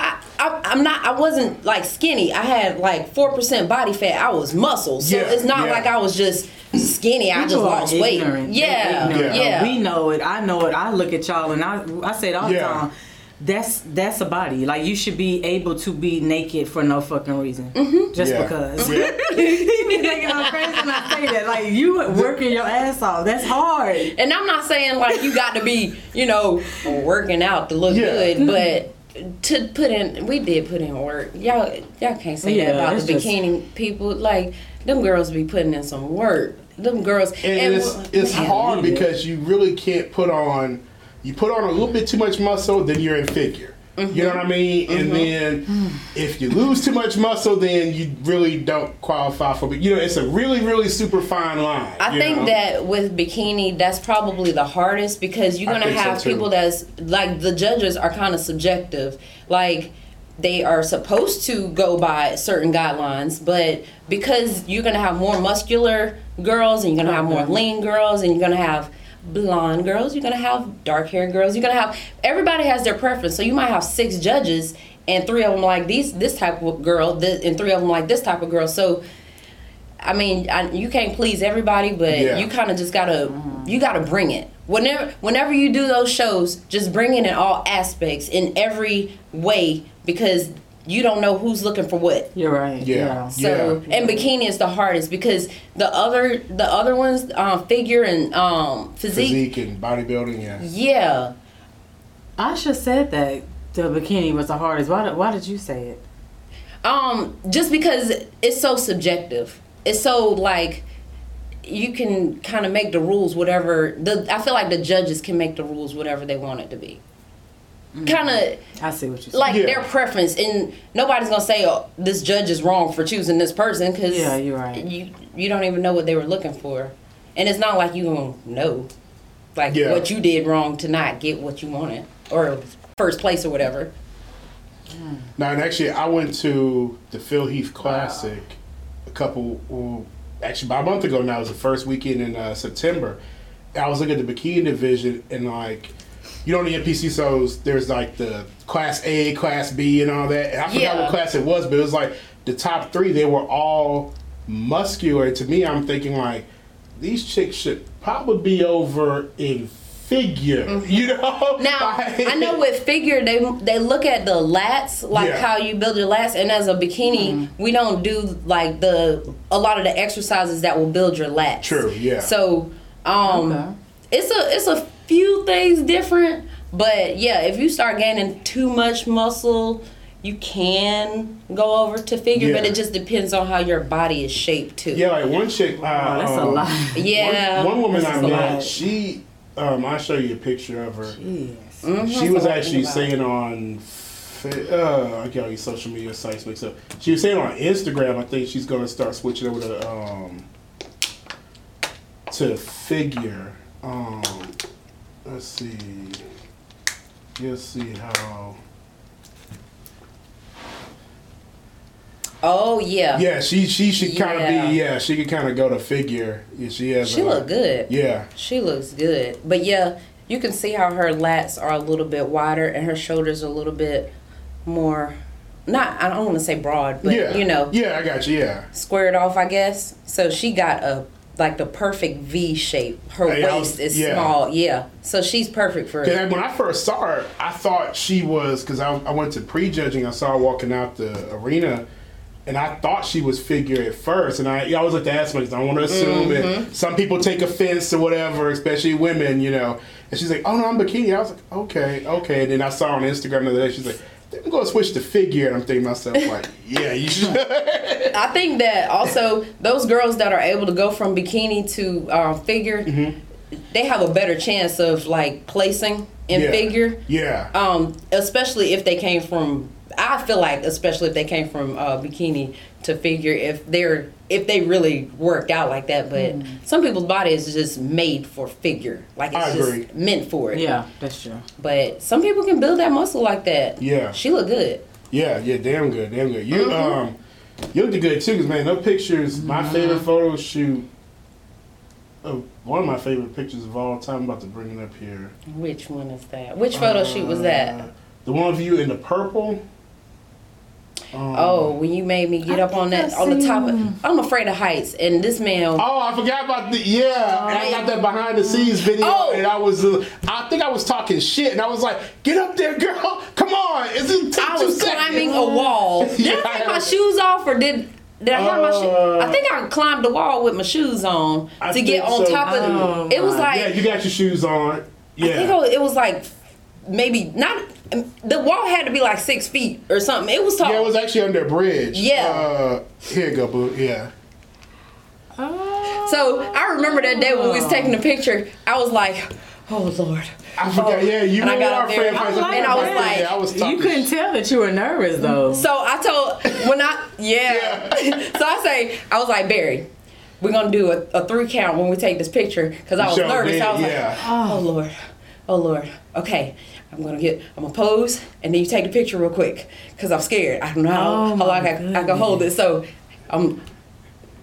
Speaker 3: I, I, I'm not. I wasn't like skinny. I had like four percent body fat. I was muscle, so
Speaker 2: Yeah,
Speaker 3: it's not
Speaker 2: yeah.
Speaker 3: like I was just skinny. I just lost weight.
Speaker 1: ignorant. They
Speaker 3: Yeah,
Speaker 1: ignorant.
Speaker 3: yeah.
Speaker 1: We know it. I know it. I look at y'all and I I say it all
Speaker 2: Yeah.
Speaker 1: the time. That's that's a body. Like you should be able to be naked for no fucking reason.
Speaker 3: Mm-hmm.
Speaker 1: Just
Speaker 2: Yeah.
Speaker 1: because.
Speaker 2: Yeah. <laughs>
Speaker 1: you be thinking I'm crazy when I say that. Like you working your ass off. That's hard.
Speaker 3: And I'm not saying like you got to be, you know, working out to look
Speaker 2: Yeah.
Speaker 3: good, but to put in, we did put in work. Y'all, y'all can't say
Speaker 1: Yeah,
Speaker 3: that about
Speaker 1: it's
Speaker 3: the
Speaker 1: just-
Speaker 3: bikini people. Like them girls be putting in some work. Them girls,
Speaker 2: and, it's
Speaker 3: w-
Speaker 2: it's
Speaker 1: Yeah,
Speaker 2: hard
Speaker 1: we
Speaker 2: because you really can't put on you put on a little bit too much muscle then you're in figure. You know mm-hmm. what i mean? And mm-hmm. then if you lose too much muscle then you really don't qualify for but you know it's a really really super fine line
Speaker 3: I think
Speaker 2: know?
Speaker 3: that with bikini, that's probably the hardest because you're gonna
Speaker 2: think so,
Speaker 3: have people that's like the judges are kind of subjective. Like they are supposed to go by certain guidelines, but because you're gonna have more muscular girls and you're gonna have more lean girls and you're gonna have blonde girls, you're gonna have dark haired girls, you're gonna have everybody has their preference. So you might have six judges and three of them like these this type of girl, th- and three of them like this type of girl. So I mean, I, you can't please everybody, but
Speaker 2: Yeah.
Speaker 3: you kind of just gotta you gotta bring it. Whenever whenever you do those shows, just bring it in all aspects, in every way, because you don't know who's looking for what.
Speaker 1: You're right.
Speaker 2: Yeah.
Speaker 3: So and bikini is the hardest because the other the other ones, um, figure and um, physique,
Speaker 2: physique and bodybuilding yeah
Speaker 3: yeah.
Speaker 1: I should said that the bikini was the hardest. Why did, why did you say it?
Speaker 3: Um, just because it's so subjective. It's so like you can kind of make the rules whatever the I feel like the judges can make the rules whatever they want it to be. Kind of
Speaker 1: I see what you said.
Speaker 3: like
Speaker 2: Yeah.
Speaker 3: their preference and nobody's going to say oh this judge is wrong for choosing this person cuz
Speaker 1: Yeah, you're right.
Speaker 3: You you don't even know what they were looking for. And it's not like you going to know like
Speaker 2: Yeah.
Speaker 3: what you did wrong to not get what you wanted or first place or whatever.
Speaker 2: now and actually i went to the phil heath classic a couple well, actually about a month ago now. It was the first weekend in uh, September. I was looking at the bikini division and like, you know, the NPC shows there's like the class A, class B, and all that. And I forgot
Speaker 3: Yeah.
Speaker 2: what class it was, but it was like the top three. They were all muscular. To me, I'm thinking like these chicks should probably be over in figure. <laughs> You know?
Speaker 3: Mm-hmm. Now <laughs> I know with figure they they look at the lats like
Speaker 2: Yeah.
Speaker 3: how you build your lats, and as a bikini
Speaker 2: Mm-hmm.
Speaker 3: we don't do like the a lot of the exercises that will build your lats.
Speaker 2: True, yeah.
Speaker 3: So um,
Speaker 1: Okay.
Speaker 3: it's a it's a few things different, but yeah, if you start gaining too much muscle. You can go over to figure, but it just depends on how your body is shaped too.
Speaker 2: Yeah, like one chick. Uh,
Speaker 1: Oh, that's a
Speaker 2: um,
Speaker 1: lot. <laughs>
Speaker 3: Yeah.
Speaker 2: One, one woman
Speaker 1: This
Speaker 2: I met, she, um, I'll show you a picture of her.
Speaker 1: Yes.
Speaker 3: Mhm,
Speaker 2: She was actually
Speaker 3: think
Speaker 2: saying on, fa- uh, I get all these social media sites mixed up. She was saying on Instagram, I think she's going to start switching over to, um, to figure. Um, let's see. You'll see how.
Speaker 3: Oh yeah.
Speaker 2: Yeah, she she should kind of be. Yeah, she could kind of go to figure. Yeah, she has.
Speaker 3: She
Speaker 2: a-
Speaker 3: look good.
Speaker 2: Yeah.
Speaker 3: She looks good. But yeah, you can see how her lats are a little bit wider and her shoulders a little bit more not I don't want to say broad, but
Speaker 2: yeah.
Speaker 3: you know,
Speaker 2: Yeah, I got you. Yeah.
Speaker 3: squared off, I guess. So she got a like the perfect V shape. Her
Speaker 2: Hey,
Speaker 3: waist
Speaker 2: was-
Speaker 3: is
Speaker 2: yeah.
Speaker 3: small. Yeah. So she's perfect for it.
Speaker 2: when I first saw her, I thought she was because I, I went to prejudging. I saw her walking out the arena, and I thought she was figure at first. And I, I always like to ask because I don't want to assume
Speaker 3: Mm-hmm.
Speaker 2: it. Some people take offense or whatever, especially women, you know. And she's like, "Oh no, I'm bikini." I was like, "Okay, okay." And then I saw her on Instagram the other day. She's like, "I'm going to switch to figure." And I'm thinking to myself like, <laughs> "Yeah, you should." <laughs>
Speaker 3: I think that also those girls that are able to go from bikini to um, figure,
Speaker 2: Mm-hmm.
Speaker 3: they have a better chance of like placing in
Speaker 2: yeah.
Speaker 3: figure.
Speaker 2: Yeah.
Speaker 3: um, especially if they came from. I feel like, especially if they came from uh, bikini to figure, if they're if they really worked out like that. But some people's body is just made for figure, like it's
Speaker 2: I agree.
Speaker 3: just meant for it.
Speaker 1: Yeah, that's true.
Speaker 3: But some people can build that muscle like that.
Speaker 2: Yeah.
Speaker 3: she look good.
Speaker 2: Yeah, yeah, damn good, damn good. You
Speaker 3: Mm-hmm.
Speaker 2: um, you looked good too, cause man, those pictures. My
Speaker 3: Mm-hmm.
Speaker 2: favorite photo shoot. Uh, one of my favorite pictures of all time. I'm about to bring it up here.
Speaker 3: Which one is that? Which photo shoot was that?
Speaker 2: Uh, The one of you in the purple. Um,
Speaker 3: Oh, when you made me get
Speaker 1: I
Speaker 3: up on that on the top. Of, I'm afraid of heights, and this man.
Speaker 2: Oh, I forgot about the yeah. and I got that behind the scenes video,
Speaker 3: Oh.
Speaker 2: and I was, uh, I think I was talking shit, and I was like, "Get up there, girl! Come on! It's in take
Speaker 3: I
Speaker 2: two
Speaker 3: was
Speaker 2: seconds."
Speaker 3: climbing a wall. <laughs> Did
Speaker 2: Yeah.
Speaker 3: I take my shoes off or did did I have my shoes?
Speaker 2: Uh,
Speaker 3: I think I climbed the wall with my shoes on
Speaker 2: I
Speaker 3: to get on
Speaker 2: so,
Speaker 3: top of
Speaker 1: too.
Speaker 3: it. It was
Speaker 1: Oh,
Speaker 3: like
Speaker 2: Yeah, you got your shoes on.
Speaker 3: I think
Speaker 2: Yeah,
Speaker 3: it was, it was like maybe not. The wall had to be like six feet or something. It was tall.
Speaker 2: yeah, it was actually under a bridge.
Speaker 3: Yeah.
Speaker 2: Uh, here you go, boo. Yeah.
Speaker 1: Oh.
Speaker 3: so I remember that day when we was taking the picture. I was like, "Oh Lord."
Speaker 2: I forgot.
Speaker 3: Oh,
Speaker 2: yeah, you
Speaker 3: and I got
Speaker 2: our
Speaker 3: up there,
Speaker 2: friend.
Speaker 3: I
Speaker 2: Fraser.
Speaker 3: like and I was like-
Speaker 2: yeah, I was
Speaker 1: You couldn't tell that you were nervous though.
Speaker 3: So I told when I yeah. <laughs> so I say I was like Barri. We're gonna do a, a three count when we take this picture because I was
Speaker 2: Sure
Speaker 3: nervous.
Speaker 2: did,
Speaker 3: I was
Speaker 2: yeah.
Speaker 3: like, oh Lord, oh Lord. Okay, I'm gonna get. I'm gonna pose, and then you take the picture real quick because I'm scared. I don't know how,
Speaker 1: Oh,
Speaker 3: how long I, I can hold it. So I'm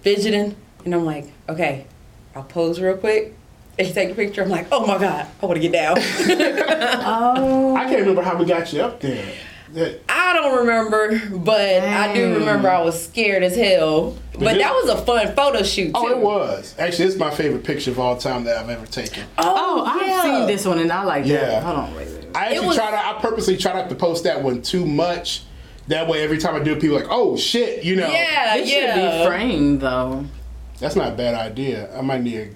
Speaker 3: fidgeting, and I'm like, okay, I'll pose real quick. And you take the picture. I'm like, oh my god, I want to get down. <laughs>
Speaker 1: oh.
Speaker 2: I can't remember how we got you up there. That-
Speaker 3: I don't remember, but I do remember I was scared as hell. But
Speaker 2: it-
Speaker 3: that was a fun photo shoot too.
Speaker 2: Oh, it was. Actually, it's my favorite picture of all time that I've ever taken.
Speaker 1: Oh,
Speaker 3: Oh,
Speaker 1: I've
Speaker 3: yeah.
Speaker 1: seen this one and I like
Speaker 2: Yeah.
Speaker 1: that. Hold on, wait, wait. wait.
Speaker 2: I actually
Speaker 3: was-
Speaker 2: try to. I purposely try not to post that one too much. That way, every time I do it, people are like, "Oh shit," you know.
Speaker 3: Yeah,
Speaker 1: It
Speaker 3: yeah.
Speaker 1: should be framed though.
Speaker 2: That's not a bad idea. I might need to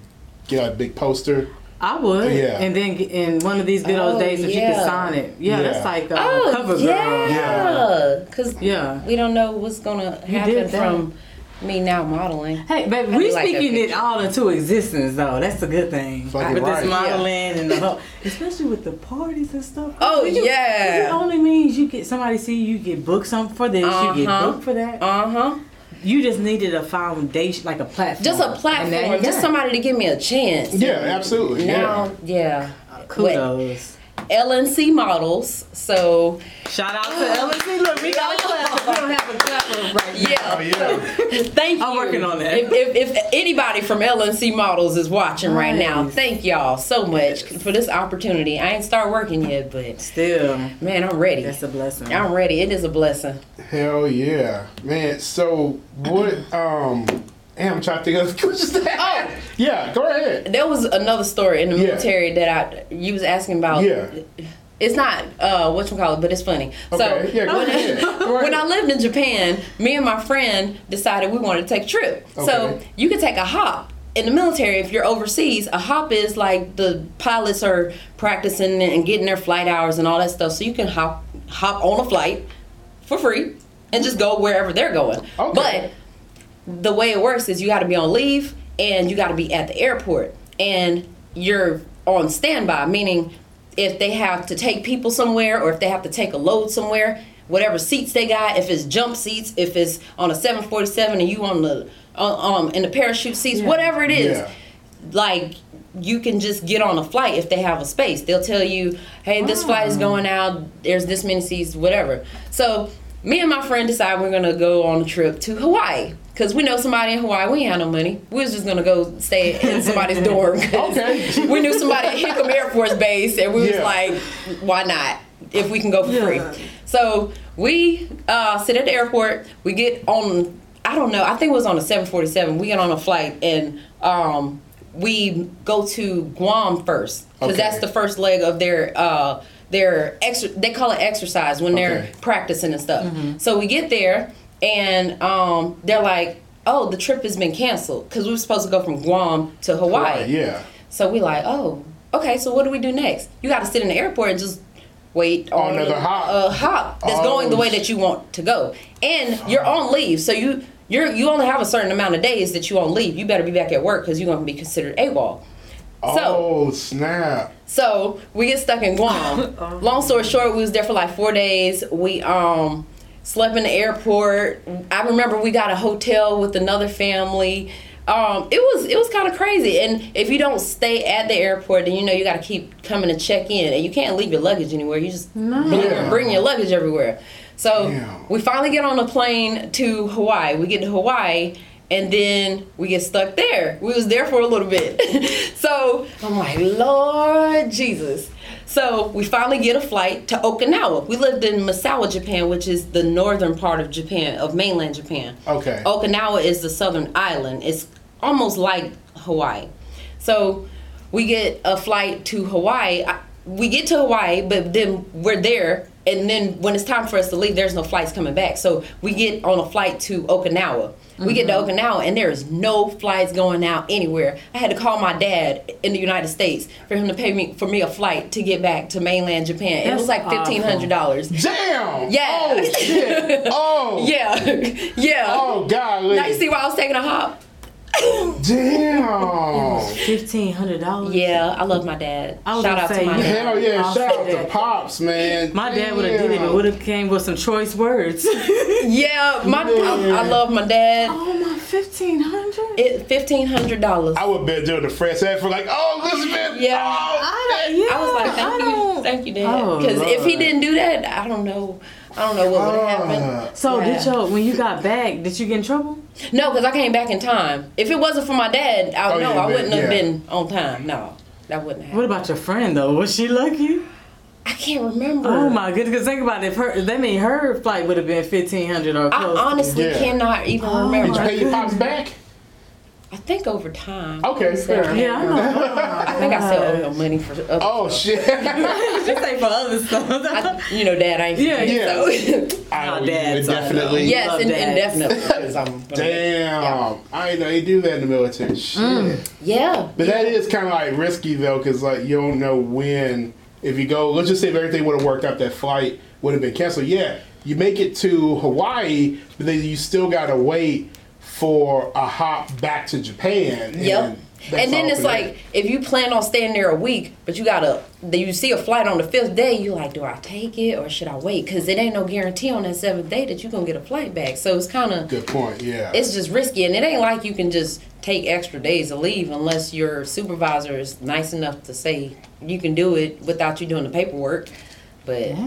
Speaker 2: get a big poster.
Speaker 1: I would.
Speaker 2: Yeah.
Speaker 1: And then in one of these good old
Speaker 3: Oh,
Speaker 1: days, if you
Speaker 3: yeah.
Speaker 1: could sign it. Yeah,
Speaker 2: Yeah.
Speaker 1: that's like a
Speaker 3: Oh,
Speaker 1: cover girl.
Speaker 3: yeah. Because
Speaker 1: Yeah.
Speaker 3: we don't know what's gonna happen
Speaker 1: did
Speaker 3: from me now modeling.
Speaker 1: Hey, baby, we
Speaker 3: do like
Speaker 1: speaking it all into existence though. That's a good thing.
Speaker 2: Fucking
Speaker 1: With
Speaker 2: right.
Speaker 1: this modeling and the whole, especially with the parties and stuff.
Speaker 3: Oh,
Speaker 1: You-
Speaker 3: yeah.
Speaker 1: It only means you get somebody see you get booked something for this, you get
Speaker 3: Uh-huh.
Speaker 1: booked for that.
Speaker 3: Uh huh.
Speaker 1: You just needed a foundation, like a platform.
Speaker 3: Just a platform, just somebody to give me a chance.
Speaker 2: Yeah, absolutely.
Speaker 3: Now,
Speaker 2: Yeah.
Speaker 3: yeah.
Speaker 1: Kudos.
Speaker 3: LNC models. So
Speaker 1: Shout out to LNC. Look, we got a clap. We don't have a clap right now.
Speaker 3: yeah,
Speaker 2: Oh yeah.
Speaker 3: thank you.
Speaker 1: I'm working on that.
Speaker 3: If, if, if anybody from LNC Models is watching right now, thank y'all so much for this opportunity. I ain't start working yet, but
Speaker 1: Still,
Speaker 3: man, I'm ready.
Speaker 1: that's a blessing.
Speaker 3: I'm ready. It is a blessing.
Speaker 2: Hell yeah, man. So what? Um, damn, I'm trying to think of the questions. to.
Speaker 3: Oh.
Speaker 2: yeah. Go ahead.
Speaker 3: There was another story in the
Speaker 2: Yeah.
Speaker 3: military that I you was asking about.
Speaker 2: Yeah.
Speaker 3: It's not uh what you call it, but it's funny.
Speaker 2: Okay.
Speaker 3: So
Speaker 2: yeah.
Speaker 3: When,
Speaker 2: ahead.
Speaker 3: When I <laughs> lived in Japan, me and my friend decided we wanted to take a trip.
Speaker 2: Okay.
Speaker 3: So you could take a hop. In the military, if you're overseas, a hop is like the pilots are practicing and getting their flight hours and all that stuff. So you can hop hop on a flight for free and just go wherever they're going.
Speaker 2: Okay.
Speaker 3: But the way it works is you got to be on leave and you got to be at the airport and you're on standby meaning if they have to take people somewhere or if they have to take a load somewhere whatever seats they got if it's jump seats if it's on a 747 and you on the um in the parachute seats
Speaker 1: Yeah.
Speaker 3: whatever it is
Speaker 2: Yeah.
Speaker 3: like you can just get on a flight if they have a space. They'll tell you, "Hey, this flight is going out. There's this many seats, whatever." So me and my friend decide we're gonna go on a trip to Hawaii because we know somebody in Hawaii. We ain't had no money. We was just gonna go stay in somebody's <laughs> dorm. 'cause
Speaker 2: Okay. <laughs>
Speaker 3: we knew somebody at Hickam Air Force Base, and we was like, "Why not? If we can go for free."
Speaker 1: Yeah.
Speaker 3: So we uh, sit at the airport. We get on. I don't know. I think it was on a 747. We get on a flight and um, we go to Guam first because
Speaker 2: Okay.
Speaker 3: that's the first leg of their uh, their extra. They call it exercise when they're practicing and stuff. So we get there and um, they're like, "Oh, the trip has been canceled because we were supposed to go from Guam to Hawaii."
Speaker 2: Right, yeah.
Speaker 3: So we like, oh, okay. So what do we do next? You got to sit in the airport and just wait on
Speaker 2: Another
Speaker 3: a,
Speaker 2: hop.
Speaker 3: a hop that's
Speaker 2: Oh,
Speaker 3: going the way that you want to go, and you're on leave. So you you're you only have a certain amount of days that you on leave. You better be back at work because you're gonna be considered AWOL. So
Speaker 2: oh snap!
Speaker 3: so we get stuck in Guam. <laughs> Long story short, we was there for like four days. We um slept in the airport. I remember we got a hotel with another family. Um, it was it was kind of crazy. And if you don't stay at the airport, then you know you got to keep coming to check in, and you can't leave your luggage anywhere. You just bring,
Speaker 2: Yeah.
Speaker 3: bring your luggage everywhere. So
Speaker 2: Damn.
Speaker 3: we finally get on a plane to Hawaii. We get to Hawaii and then we get stuck there. We was there for a little bit. <laughs> so I'm like, Lord Jesus. So we finally get a flight to Okinawa. We lived in Misawa, Japan, which is the northern part of Japan, of mainland Japan.
Speaker 2: Okay.
Speaker 3: Okinawa is the southern island. It's almost like Hawaii. So we get a flight to Hawaii. We get to Hawaii, but then we're there, and then when it's time for us to leave, there's no flights coming back. So we get on a flight to Okinawa. We get to mm-hmm. Okinawa, and there is no flights going out anywhere. I had to call my dad in the United States for him to pay me for me a flight to get back to mainland Japan. it was like fifteen hundred dollars.
Speaker 2: Damn!
Speaker 3: Yeah.
Speaker 2: Oh shit! <laughs> Oh!
Speaker 3: Yeah, <laughs> yeah.
Speaker 2: Oh god!
Speaker 3: Now you see why I was taking a hop.
Speaker 2: Damn!
Speaker 1: Fifteen hundred dollars.
Speaker 3: Yeah, I love my dad.
Speaker 1: I was
Speaker 3: Shout out
Speaker 1: say,
Speaker 3: to my dad.
Speaker 2: Hell yeah!
Speaker 1: I'll
Speaker 2: Shout
Speaker 1: say
Speaker 2: out to pops, man.
Speaker 1: My dad would have did it, but would have came with some choice words. <laughs>
Speaker 3: Yeah, my
Speaker 2: Yeah.
Speaker 3: I, I love my dad.
Speaker 1: oh my, fifteen hundred.
Speaker 3: It fifteen hundred dollars.
Speaker 2: I would bet doing the Fred Sanford for like, oh Elizabeth.
Speaker 3: Yeah.
Speaker 2: Oh,
Speaker 1: I, yeah,
Speaker 3: I was like,
Speaker 1: I
Speaker 3: thank you, thank you, dad.
Speaker 1: Oh,
Speaker 3: Because if he didn't do that, I don't know. I don't know what would have happened.
Speaker 2: uh,
Speaker 1: So did
Speaker 3: Yeah.
Speaker 1: y'all when you got back? Did you get in trouble?
Speaker 3: No, because I came back in time. If it wasn't for my dad, I
Speaker 2: Oh,
Speaker 3: know
Speaker 2: yeah,
Speaker 3: I wouldn't have been on time. No, that wouldn't have.
Speaker 1: What about your friend though? Was she lucky?
Speaker 3: I can't remember.
Speaker 1: Oh my goodness! Because think about it. If her, that mean her flight would have been fifteen hundred or
Speaker 3: I
Speaker 1: close.
Speaker 3: honestly
Speaker 2: Yeah.
Speaker 3: cannot even
Speaker 1: Oh,
Speaker 2: Did
Speaker 3: remember.
Speaker 2: you pay your pops back?
Speaker 3: I think over time.
Speaker 2: Okay,
Speaker 3: I
Speaker 2: fair.
Speaker 1: yeah, I know.
Speaker 3: I think I still owe him money for. Other
Speaker 2: Oh
Speaker 3: stuff.
Speaker 2: shit! <laughs>
Speaker 1: Just say for other stuff.
Speaker 3: I, you know, Dad, I ain't.
Speaker 1: Yeah,
Speaker 3: so. <laughs>
Speaker 2: I
Speaker 1: My dad's side,
Speaker 2: definitely.
Speaker 3: yes,
Speaker 1: Love
Speaker 3: and,
Speaker 1: dads.
Speaker 3: and definitely. 'cause I'm <laughs>
Speaker 2: Damn, I didn't know you do that in the military. Shit. Mm.
Speaker 3: Yeah.
Speaker 2: But that is kind of like risky though, because like you don't know when. If you go, let's just say if everything would have worked out, that flight would have been canceled. Yeah, you make it to Hawaii, but then you still gotta wait for a hop back to Japan.
Speaker 3: Yep.
Speaker 2: And That's
Speaker 3: and then it's like
Speaker 2: that.
Speaker 3: if you plan on staying there a week, but you gotta, you see a flight on the fifth day, you like, do I take it or should I wait? Because it ain't no guarantee on that seventh day that you're gonna get a flight back. So it's kind of,
Speaker 2: Good point. Yeah.
Speaker 3: it's just risky, and it ain't like you can just take extra days of leave unless your supervisor is nice enough to say you can do it without you doing the paperwork. But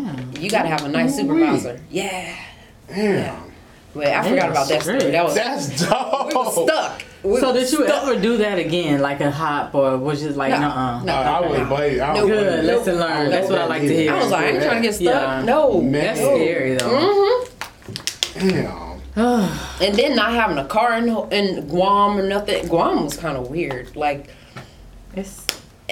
Speaker 3: you gotta have a nice supervisor. Yeah.
Speaker 2: Damn.
Speaker 3: But I forgot about that story. That was
Speaker 2: That's dope.
Speaker 3: we was stuck. We
Speaker 1: So
Speaker 3: was
Speaker 1: did you
Speaker 3: stuck.
Speaker 1: ever do that again, like a hop, or was just like,
Speaker 3: No.
Speaker 1: nuh-uh?
Speaker 3: No.
Speaker 2: Uh, I wouldn't. I
Speaker 3: No.
Speaker 2: don't
Speaker 1: Good,
Speaker 2: blame
Speaker 1: lesson learned. That's what I like to hear.
Speaker 3: I was like, I ain't trying to get stuck.
Speaker 1: Yeah.
Speaker 3: No.
Speaker 2: Man.
Speaker 1: That's scary though.
Speaker 3: hmm
Speaker 2: Damn.
Speaker 3: And then not having a car in, in Guam or nothing. Guam was kind of weird. Like,
Speaker 1: It's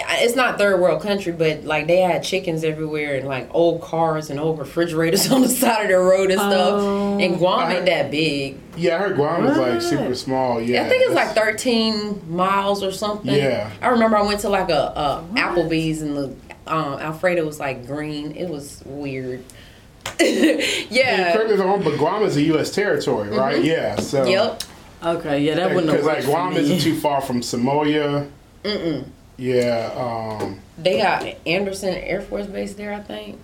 Speaker 3: it's not third world country, but like they had chickens everywhere and like old cars and old refrigerators <laughs> on the side of the road and stuff.
Speaker 1: Oh.
Speaker 3: and Guam
Speaker 2: I-
Speaker 3: ain't that big.
Speaker 2: Yeah, I heard Guam was like super small. Yeah.
Speaker 3: I think it's like 13 miles or something.
Speaker 2: Yeah.
Speaker 3: I remember I went to like a, a Applebee's and the um, Alfredo was like green. It was weird. <laughs> yeah.
Speaker 2: Correct me if I'm wrong, but Guam is a U.S. territory, right? Yeah. So.
Speaker 3: Mm-hmm. Yep.
Speaker 1: okay. Yeah, that wouldn't
Speaker 2: Because like
Speaker 1: worked for
Speaker 2: Guam
Speaker 1: me.
Speaker 2: isn't too far from Samoa. Mm-mm. Yeah. Um.
Speaker 3: They got Andersen Air Force Base there, I think.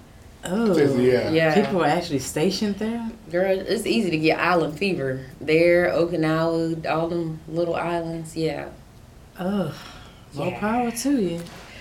Speaker 1: Oh,
Speaker 2: Yeah.
Speaker 3: Yeah.
Speaker 1: People are actually stationed there.
Speaker 3: Girl, it's easy to get island fever. There, Okinawa, all them little islands. Yeah.
Speaker 1: Oh, more
Speaker 3: Yeah.
Speaker 1: power to you.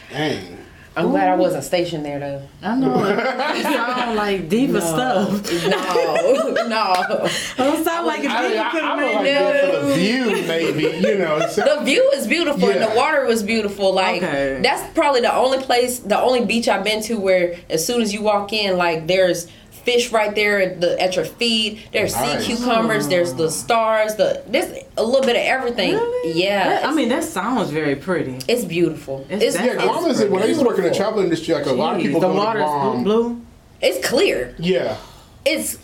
Speaker 2: Dang.
Speaker 3: I'm glad I wasn't stationed there though.
Speaker 1: I know. <laughs> It sound like diva stuff.
Speaker 3: No, no. <laughs>
Speaker 1: Don't sound like a diva
Speaker 2: I,
Speaker 1: could
Speaker 2: I
Speaker 1: have
Speaker 2: would like
Speaker 1: made
Speaker 2: that for
Speaker 3: No.
Speaker 2: the view, maybe. You know. So, <laughs>
Speaker 3: The view is beautiful and the water was beautiful. Like
Speaker 1: Okay.
Speaker 3: that's probably the only place, the only beach I've been to where as soon as you walk in, like there's fish right there at the at your feet. There's
Speaker 2: Nice.
Speaker 3: sea cucumbers. There's the stars. The there's a little bit of everything.
Speaker 1: Really?
Speaker 3: Yeah.
Speaker 1: That- I mean, that sounds very pretty.
Speaker 3: it's beautiful.
Speaker 1: It's
Speaker 3: It's
Speaker 1: that-
Speaker 2: yeah, Guam is when I used to work in the
Speaker 3: beautiful.
Speaker 2: travel industry. Like a lot of people
Speaker 1: the
Speaker 2: go to
Speaker 1: water's
Speaker 2: Guam.
Speaker 1: blue.
Speaker 3: It's clear.
Speaker 2: Yeah.
Speaker 3: It's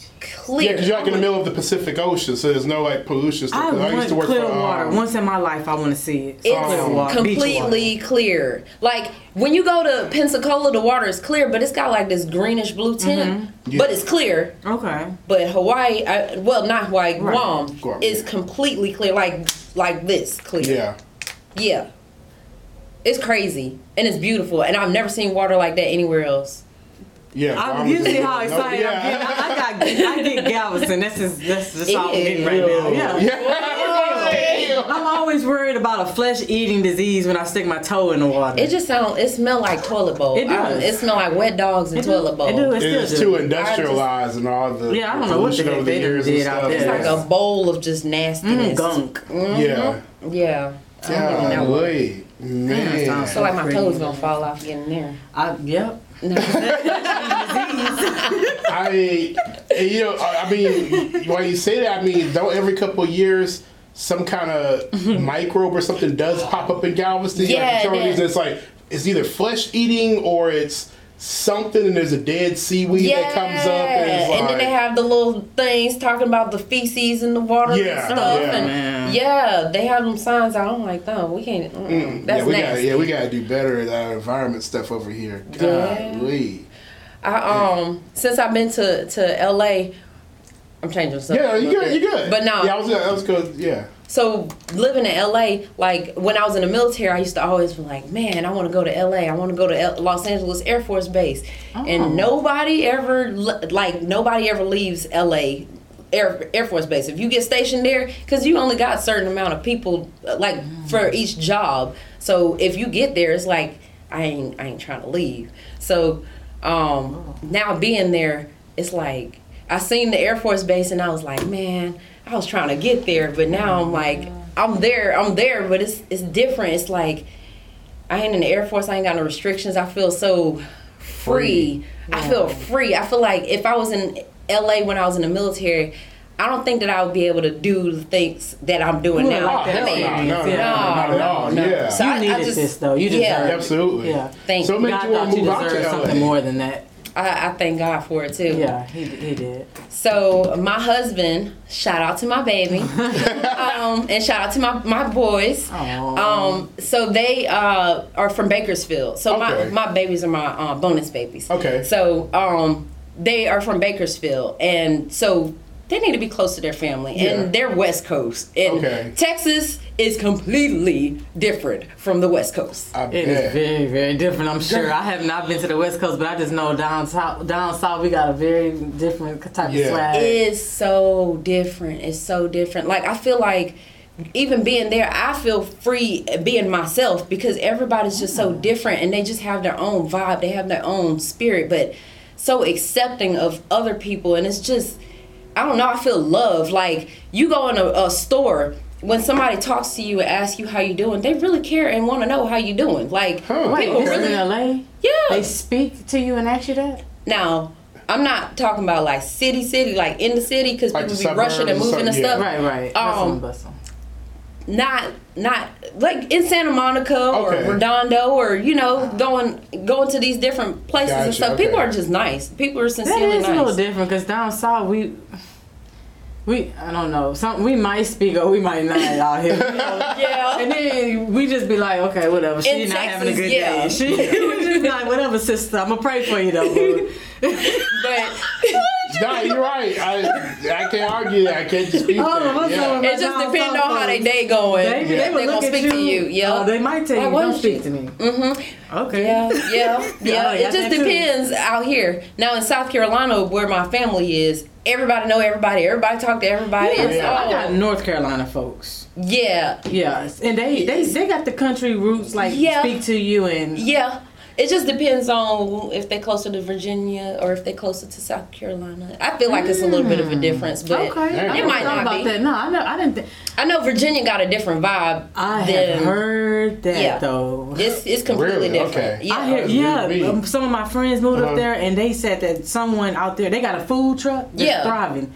Speaker 2: Yeah, because you're like in the middle of the Pacific Ocean, so there's no like pollution stuff.
Speaker 1: I, want
Speaker 2: used to work
Speaker 1: clear
Speaker 2: for, um,
Speaker 1: water. Once in my life, I want to see it.
Speaker 3: It's
Speaker 1: clear water,
Speaker 3: completely clear. Like when you go to Pensacola, the water is clear, but it's got like this greenish blue tint.
Speaker 2: Yeah.
Speaker 3: But it's clear.
Speaker 1: Okay.
Speaker 3: But Hawaii, I, well, not Hawaii,
Speaker 1: Right.
Speaker 3: Guam,
Speaker 2: Guam,
Speaker 3: is
Speaker 2: yeah.
Speaker 3: completely clear, like like this clear.
Speaker 2: Yeah.
Speaker 3: Yeah. It's crazy and it's beautiful, and I've never seen water like that anywhere else.
Speaker 2: Yeah.
Speaker 1: I'm,
Speaker 2: Guam
Speaker 1: you
Speaker 2: is-
Speaker 1: see how
Speaker 2: no,
Speaker 1: excited
Speaker 2: yeah.
Speaker 1: I'm getting. I, I got, I get Galveston. That's just, that's just all I'm getting right now. Yeah.
Speaker 2: Yeah. <laughs>
Speaker 1: I'm always worried about a flesh-eating disease when I stick my toe in the water.
Speaker 3: It just sound, it smell like toilet bowl.
Speaker 1: It
Speaker 3: I-
Speaker 1: does.
Speaker 3: it smell like wet dogs and
Speaker 1: It
Speaker 3: toilet bowl.
Speaker 1: It do. It
Speaker 2: It's too
Speaker 1: do.
Speaker 2: industrialized and all the
Speaker 1: Yeah, I don't know what the
Speaker 2: pollution
Speaker 1: heck
Speaker 2: the
Speaker 1: they
Speaker 2: years and
Speaker 1: did out
Speaker 2: stuff.
Speaker 1: there.
Speaker 3: It's like a bowl of just nastiness.
Speaker 1: Mm, gunk.
Speaker 2: Yeah.
Speaker 3: Yeah. I don't even know what-
Speaker 2: Golly. Man.
Speaker 1: sounds
Speaker 3: I feel like my
Speaker 1: Pretty.
Speaker 3: toes gonna fall off getting there.
Speaker 1: I, yep.
Speaker 3: No. <laughs>
Speaker 2: I, and, you know, I I mean, when you say that, I mean, don't every couple of years some kind of microbe or something does pop up in Galveston?
Speaker 3: Yeah,
Speaker 2: like, for some
Speaker 3: it
Speaker 2: reason,
Speaker 3: is.
Speaker 2: it's like it's either flesh eating or it's something, and there's a dead seaweed that comes up, and it's like,
Speaker 3: and then they have the little things talking about the feces in the water
Speaker 2: Yeah,
Speaker 3: and stuff.
Speaker 2: yeah.
Speaker 3: and
Speaker 1: Man.
Speaker 3: yeah, they have them signs out. I'm like, no, we can't. Mm,
Speaker 2: Mm,
Speaker 3: that's
Speaker 2: yeah, we got
Speaker 3: nasty.
Speaker 2: yeah, we got to do better at our environment stuff over here.
Speaker 3: Yeah.
Speaker 2: Golly.
Speaker 3: I um since I've been to to L.A. I'm changing the subject.
Speaker 2: Yeah, you
Speaker 3: little
Speaker 2: good, you good.
Speaker 3: But no,
Speaker 2: yeah, I was, I was good. Yeah,
Speaker 3: So living in LA, like when I was in the military, I used to always be like, "Man, I want to go to LA. I want to go to L- Los Angeles Air Force Base."
Speaker 1: Oh.
Speaker 3: And nobody ever like nobody ever leaves LA Air Air Force Base. If you get stationed there, because you only got a certain amount of people uh, like for each job. So if you get there, it's like I ain't I ain't trying to leave. So um, now being there, it's like I seen the Air Force Base and I was like, man, I was trying to get there, but now I'm like, I'm there, I'm there, but it's it's different. It's like I ain't in the Air Force. I ain't got no restrictions. I feel so free. I feel free. I feel like if I was in LA when I was in the military. I don't think that I would be able to do the things that I'm doing
Speaker 1: You
Speaker 3: now.
Speaker 1: like that
Speaker 3: I mean,
Speaker 1: experience,
Speaker 2: no, no,
Speaker 1: yeah.
Speaker 2: not at all.
Speaker 3: no.
Speaker 2: Yeah.
Speaker 3: So
Speaker 1: You
Speaker 3: I- I
Speaker 1: needed
Speaker 3: just-
Speaker 1: this though. You deserve
Speaker 3: yeah.
Speaker 1: it.
Speaker 2: absolutely.
Speaker 1: Yeah.
Speaker 3: Thank
Speaker 2: so it
Speaker 3: you.
Speaker 2: made
Speaker 1: God
Speaker 2: you want
Speaker 1: thought
Speaker 2: to
Speaker 1: you
Speaker 2: move out to
Speaker 1: deserved
Speaker 2: LA.
Speaker 1: something more than that.
Speaker 3: I, I thank God for it too.
Speaker 1: Yeah, he, he did.
Speaker 3: So my husband, shout out to my baby, <laughs> um, and shout out to my, my boys.
Speaker 1: Aw.
Speaker 3: Um, so they uh, are from Bakersfield. So
Speaker 2: Okay.
Speaker 3: my, my babies are my uh, bonus babies.
Speaker 2: Okay.
Speaker 3: So um, they are from Bakersfield, and so they need to be close to their family,
Speaker 2: Yeah.
Speaker 3: and they're West Coast, and
Speaker 2: Okay.
Speaker 3: Texas is completely different from the West Coast.
Speaker 2: I
Speaker 1: It
Speaker 2: bet.
Speaker 1: is very, very different. I'm sure. I have not been to the West Coast, but I just know down south, down south, we got a very different type
Speaker 2: Yeah.
Speaker 1: of swag.
Speaker 3: It is so different. It's so different. Like I feel like even being there, I feel free being myself because everybody's just so mm. different and they just have their own vibe. They have their own spirit, but so accepting of other people and it's just I don't know, I feel love. Like you go in a, a store when somebody talks to you and asks you how you doing, they really care and want to know how you doing. Like
Speaker 2: Huh.
Speaker 1: Wait,
Speaker 3: people
Speaker 1: this is
Speaker 3: really
Speaker 1: in LA?
Speaker 3: Yeah.
Speaker 1: They speak to you and ask you that?
Speaker 3: Now, I'm not talking about like city, city, like in the city, because
Speaker 2: Like
Speaker 3: people be rushing and moving and
Speaker 2: and
Speaker 3: stuff.
Speaker 2: stuff,
Speaker 1: Right, right.
Speaker 3: Um,
Speaker 1: Hustle.
Speaker 3: Not, not like in Santa Monica
Speaker 2: Okay.
Speaker 3: or Redondo or you know going going to these different places and
Speaker 2: Gotcha,
Speaker 3: stuff. People are just nice. People are
Speaker 1: That
Speaker 3: sincerely
Speaker 1: is a little different because down south we. We I don't know. Some we might speak or we might not out here. <laughs>
Speaker 3: Yeah.
Speaker 1: And then we just be like, okay, whatever.
Speaker 3: She's
Speaker 1: not having a good
Speaker 3: yeah.
Speaker 1: day. She <laughs> we just be like, whatever, sister. I'm gonna pray for you though. <laughs>
Speaker 3: but
Speaker 2: Nah, you're right. I I can't argue that. I can't dispute
Speaker 1: All of
Speaker 2: that.
Speaker 1: us
Speaker 2: Yeah.
Speaker 1: are-
Speaker 3: it just depends on how they day going.
Speaker 1: They, they,
Speaker 2: Yeah.
Speaker 1: would
Speaker 3: They gonna speak
Speaker 1: you.
Speaker 3: to you, yeah.
Speaker 1: Oh, they might tell
Speaker 3: Like,
Speaker 1: you,
Speaker 3: why
Speaker 1: don't
Speaker 3: don't
Speaker 1: speak to me.
Speaker 3: Mm-hmm.
Speaker 1: Okay.
Speaker 3: Yeah, yeah, <laughs> yeah.
Speaker 1: I
Speaker 3: it just
Speaker 1: that too.
Speaker 3: depends out here. Now in South Carolina, where my family is, everybody know everybody. Everybody talk to everybody.
Speaker 1: Yeah,
Speaker 3: It's
Speaker 2: Yeah.
Speaker 1: I got North Carolina folks.
Speaker 3: yeah,
Speaker 1: Yes, and they they they got the country roots. Like
Speaker 3: Yeah.
Speaker 1: speak to you and
Speaker 3: yeah. It just depends on if they're closer to Virginia or if they're closer to South Carolina. I feel like it's a little bit of a difference, but
Speaker 1: okay.
Speaker 3: It
Speaker 1: never
Speaker 3: might not
Speaker 1: about
Speaker 3: be.
Speaker 1: that. No, I know. I didn't. Th-
Speaker 3: I know Virginia got a different vibe.
Speaker 1: I
Speaker 3: than,
Speaker 1: have heard that
Speaker 3: Yeah.
Speaker 1: though.
Speaker 3: It's it's completely
Speaker 2: Really?
Speaker 3: different.
Speaker 2: Okay.
Speaker 3: Yeah.
Speaker 1: I hear, yeah.
Speaker 2: good to
Speaker 1: um, some of my friends moved
Speaker 2: Uh-huh.
Speaker 1: up there, and they said that someone out there they got a food truck that's
Speaker 3: Yeah.
Speaker 1: thriving.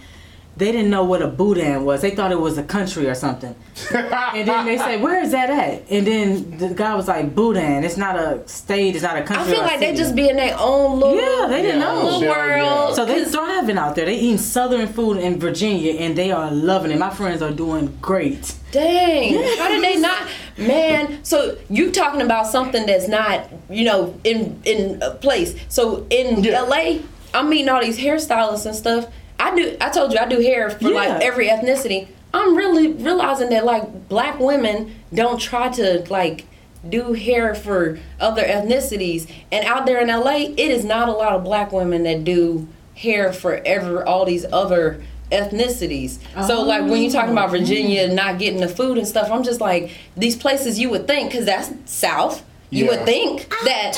Speaker 1: They didn't know what a boudin was. They thought it was a country or something. And then they said, "Where is that at?" And then the guy was like, "Boudin. It's not a state. It's not a country."
Speaker 3: I feel
Speaker 1: or a
Speaker 3: like they just be in their own little
Speaker 1: Yeah, they didn't
Speaker 2: Yeah,
Speaker 1: know.
Speaker 3: little
Speaker 2: Yeah,
Speaker 3: world.
Speaker 2: yeah.
Speaker 1: So they
Speaker 3: 'Cause-
Speaker 1: thriving out there. They eating southern food in Virginia, and they are loving it. My friends are doing great.
Speaker 3: Dang, how did they not? Man, so you talking about something that's not, you know, in in a place. So in
Speaker 2: Yeah.
Speaker 3: LA, I'm meeting all these hairstylists and stuff. I do. I told you I do hair for
Speaker 1: Yeah.
Speaker 3: like every ethnicity. I'm really realizing that like black women don't try to like do hair for other ethnicities, and out there in LA, it is not a lot of black women that do hair for ever all these other ethnicities. So like when you're talking about oh, Virginia not getting the food and stuff, I'm just like these places you would think because that's South. You
Speaker 2: Yeah.
Speaker 3: would think that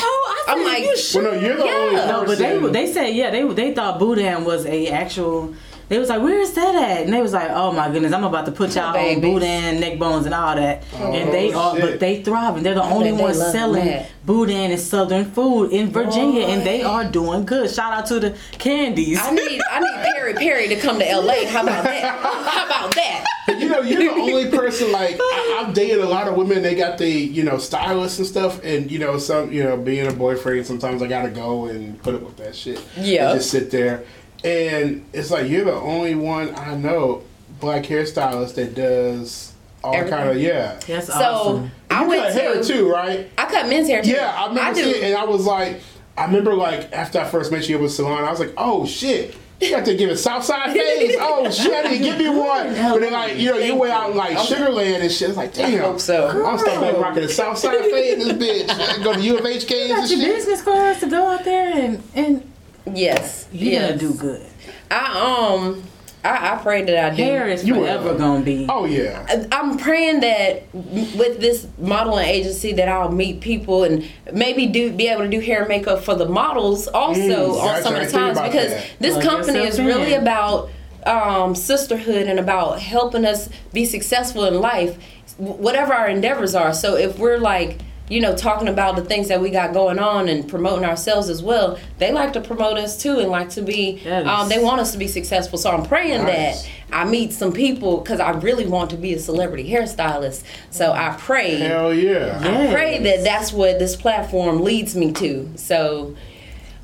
Speaker 3: I'm like
Speaker 2: Well, no, you're the
Speaker 3: Yeah.
Speaker 2: only
Speaker 1: No, but they they said yeah they they thought boudin was a actual. They was like, "Where is that at?" And they was like, "Oh my goodness, I'm about to put y'all on
Speaker 3: Babies.
Speaker 1: boudin, neck bones, and all that." Oh, and they
Speaker 2: Oh,
Speaker 1: are,
Speaker 2: shit.
Speaker 1: but they thriving. They're the only ones selling
Speaker 3: that.
Speaker 1: boudin and southern food in Virginia, and they are doing good. Shout out to the candies.
Speaker 3: I need I need Perry Perry to come to <laughs> LA. How about that? How about that?
Speaker 2: You know, you're the only person like I, I've dated a lot of women. They got the you know stylists and stuff, and you know some you know being a boyfriend. Sometimes I gotta go and put up with that shit.
Speaker 3: Yeah.
Speaker 2: just sit there, and it's like you're the only one I know black hairstylist that does all
Speaker 3: Everything.
Speaker 2: kind of yeah.
Speaker 1: That's
Speaker 3: So
Speaker 1: awesome.
Speaker 3: I
Speaker 2: you
Speaker 3: went
Speaker 2: cut hair too, right?
Speaker 3: I cut men's hair too.
Speaker 2: Yeah, I remember
Speaker 3: I do.
Speaker 2: seeing, and I was like, I remember like after I first met you at the salon, I was like, oh shit. You got to give it Southside fades. <laughs> Oh shit! I didn't give me one. <laughs> But then like you know you went out in like Sugar Land and shit. It's like damn.
Speaker 3: hope so.
Speaker 2: I'm still back rocking the Southside fade. in This bitch. Go to U of H games
Speaker 1: got
Speaker 2: and
Speaker 1: your
Speaker 2: shit.
Speaker 1: business cards to go out there and and
Speaker 3: Yes.
Speaker 1: you're
Speaker 3: yes.
Speaker 1: gonna do good.
Speaker 3: I um I, I pray that I do.
Speaker 1: Hair is
Speaker 2: You will.
Speaker 1: forever gonna be.
Speaker 2: Oh yeah.
Speaker 3: I'm praying that with this modeling agency that I'll meet people and maybe do be able to do hair and makeup for the models also
Speaker 2: Mm,
Speaker 3: on some of the times because
Speaker 2: that.
Speaker 3: this
Speaker 1: Plug
Speaker 3: company
Speaker 1: yourself
Speaker 3: is really about um, sisterhood and about helping us be successful in life, whatever our endeavors are. So if we're like you know talking about the things that we got going on and promoting ourselves as well, they like to promote us too and like to be.
Speaker 1: That is-
Speaker 3: Um, they want us to be successful. So I'm praying
Speaker 2: Nice.
Speaker 3: that I meet some people because I really want to be a celebrity hairstylist. So I pray,
Speaker 2: Hell yeah.
Speaker 1: Yes.
Speaker 3: pray that that's what this platform leads me to. So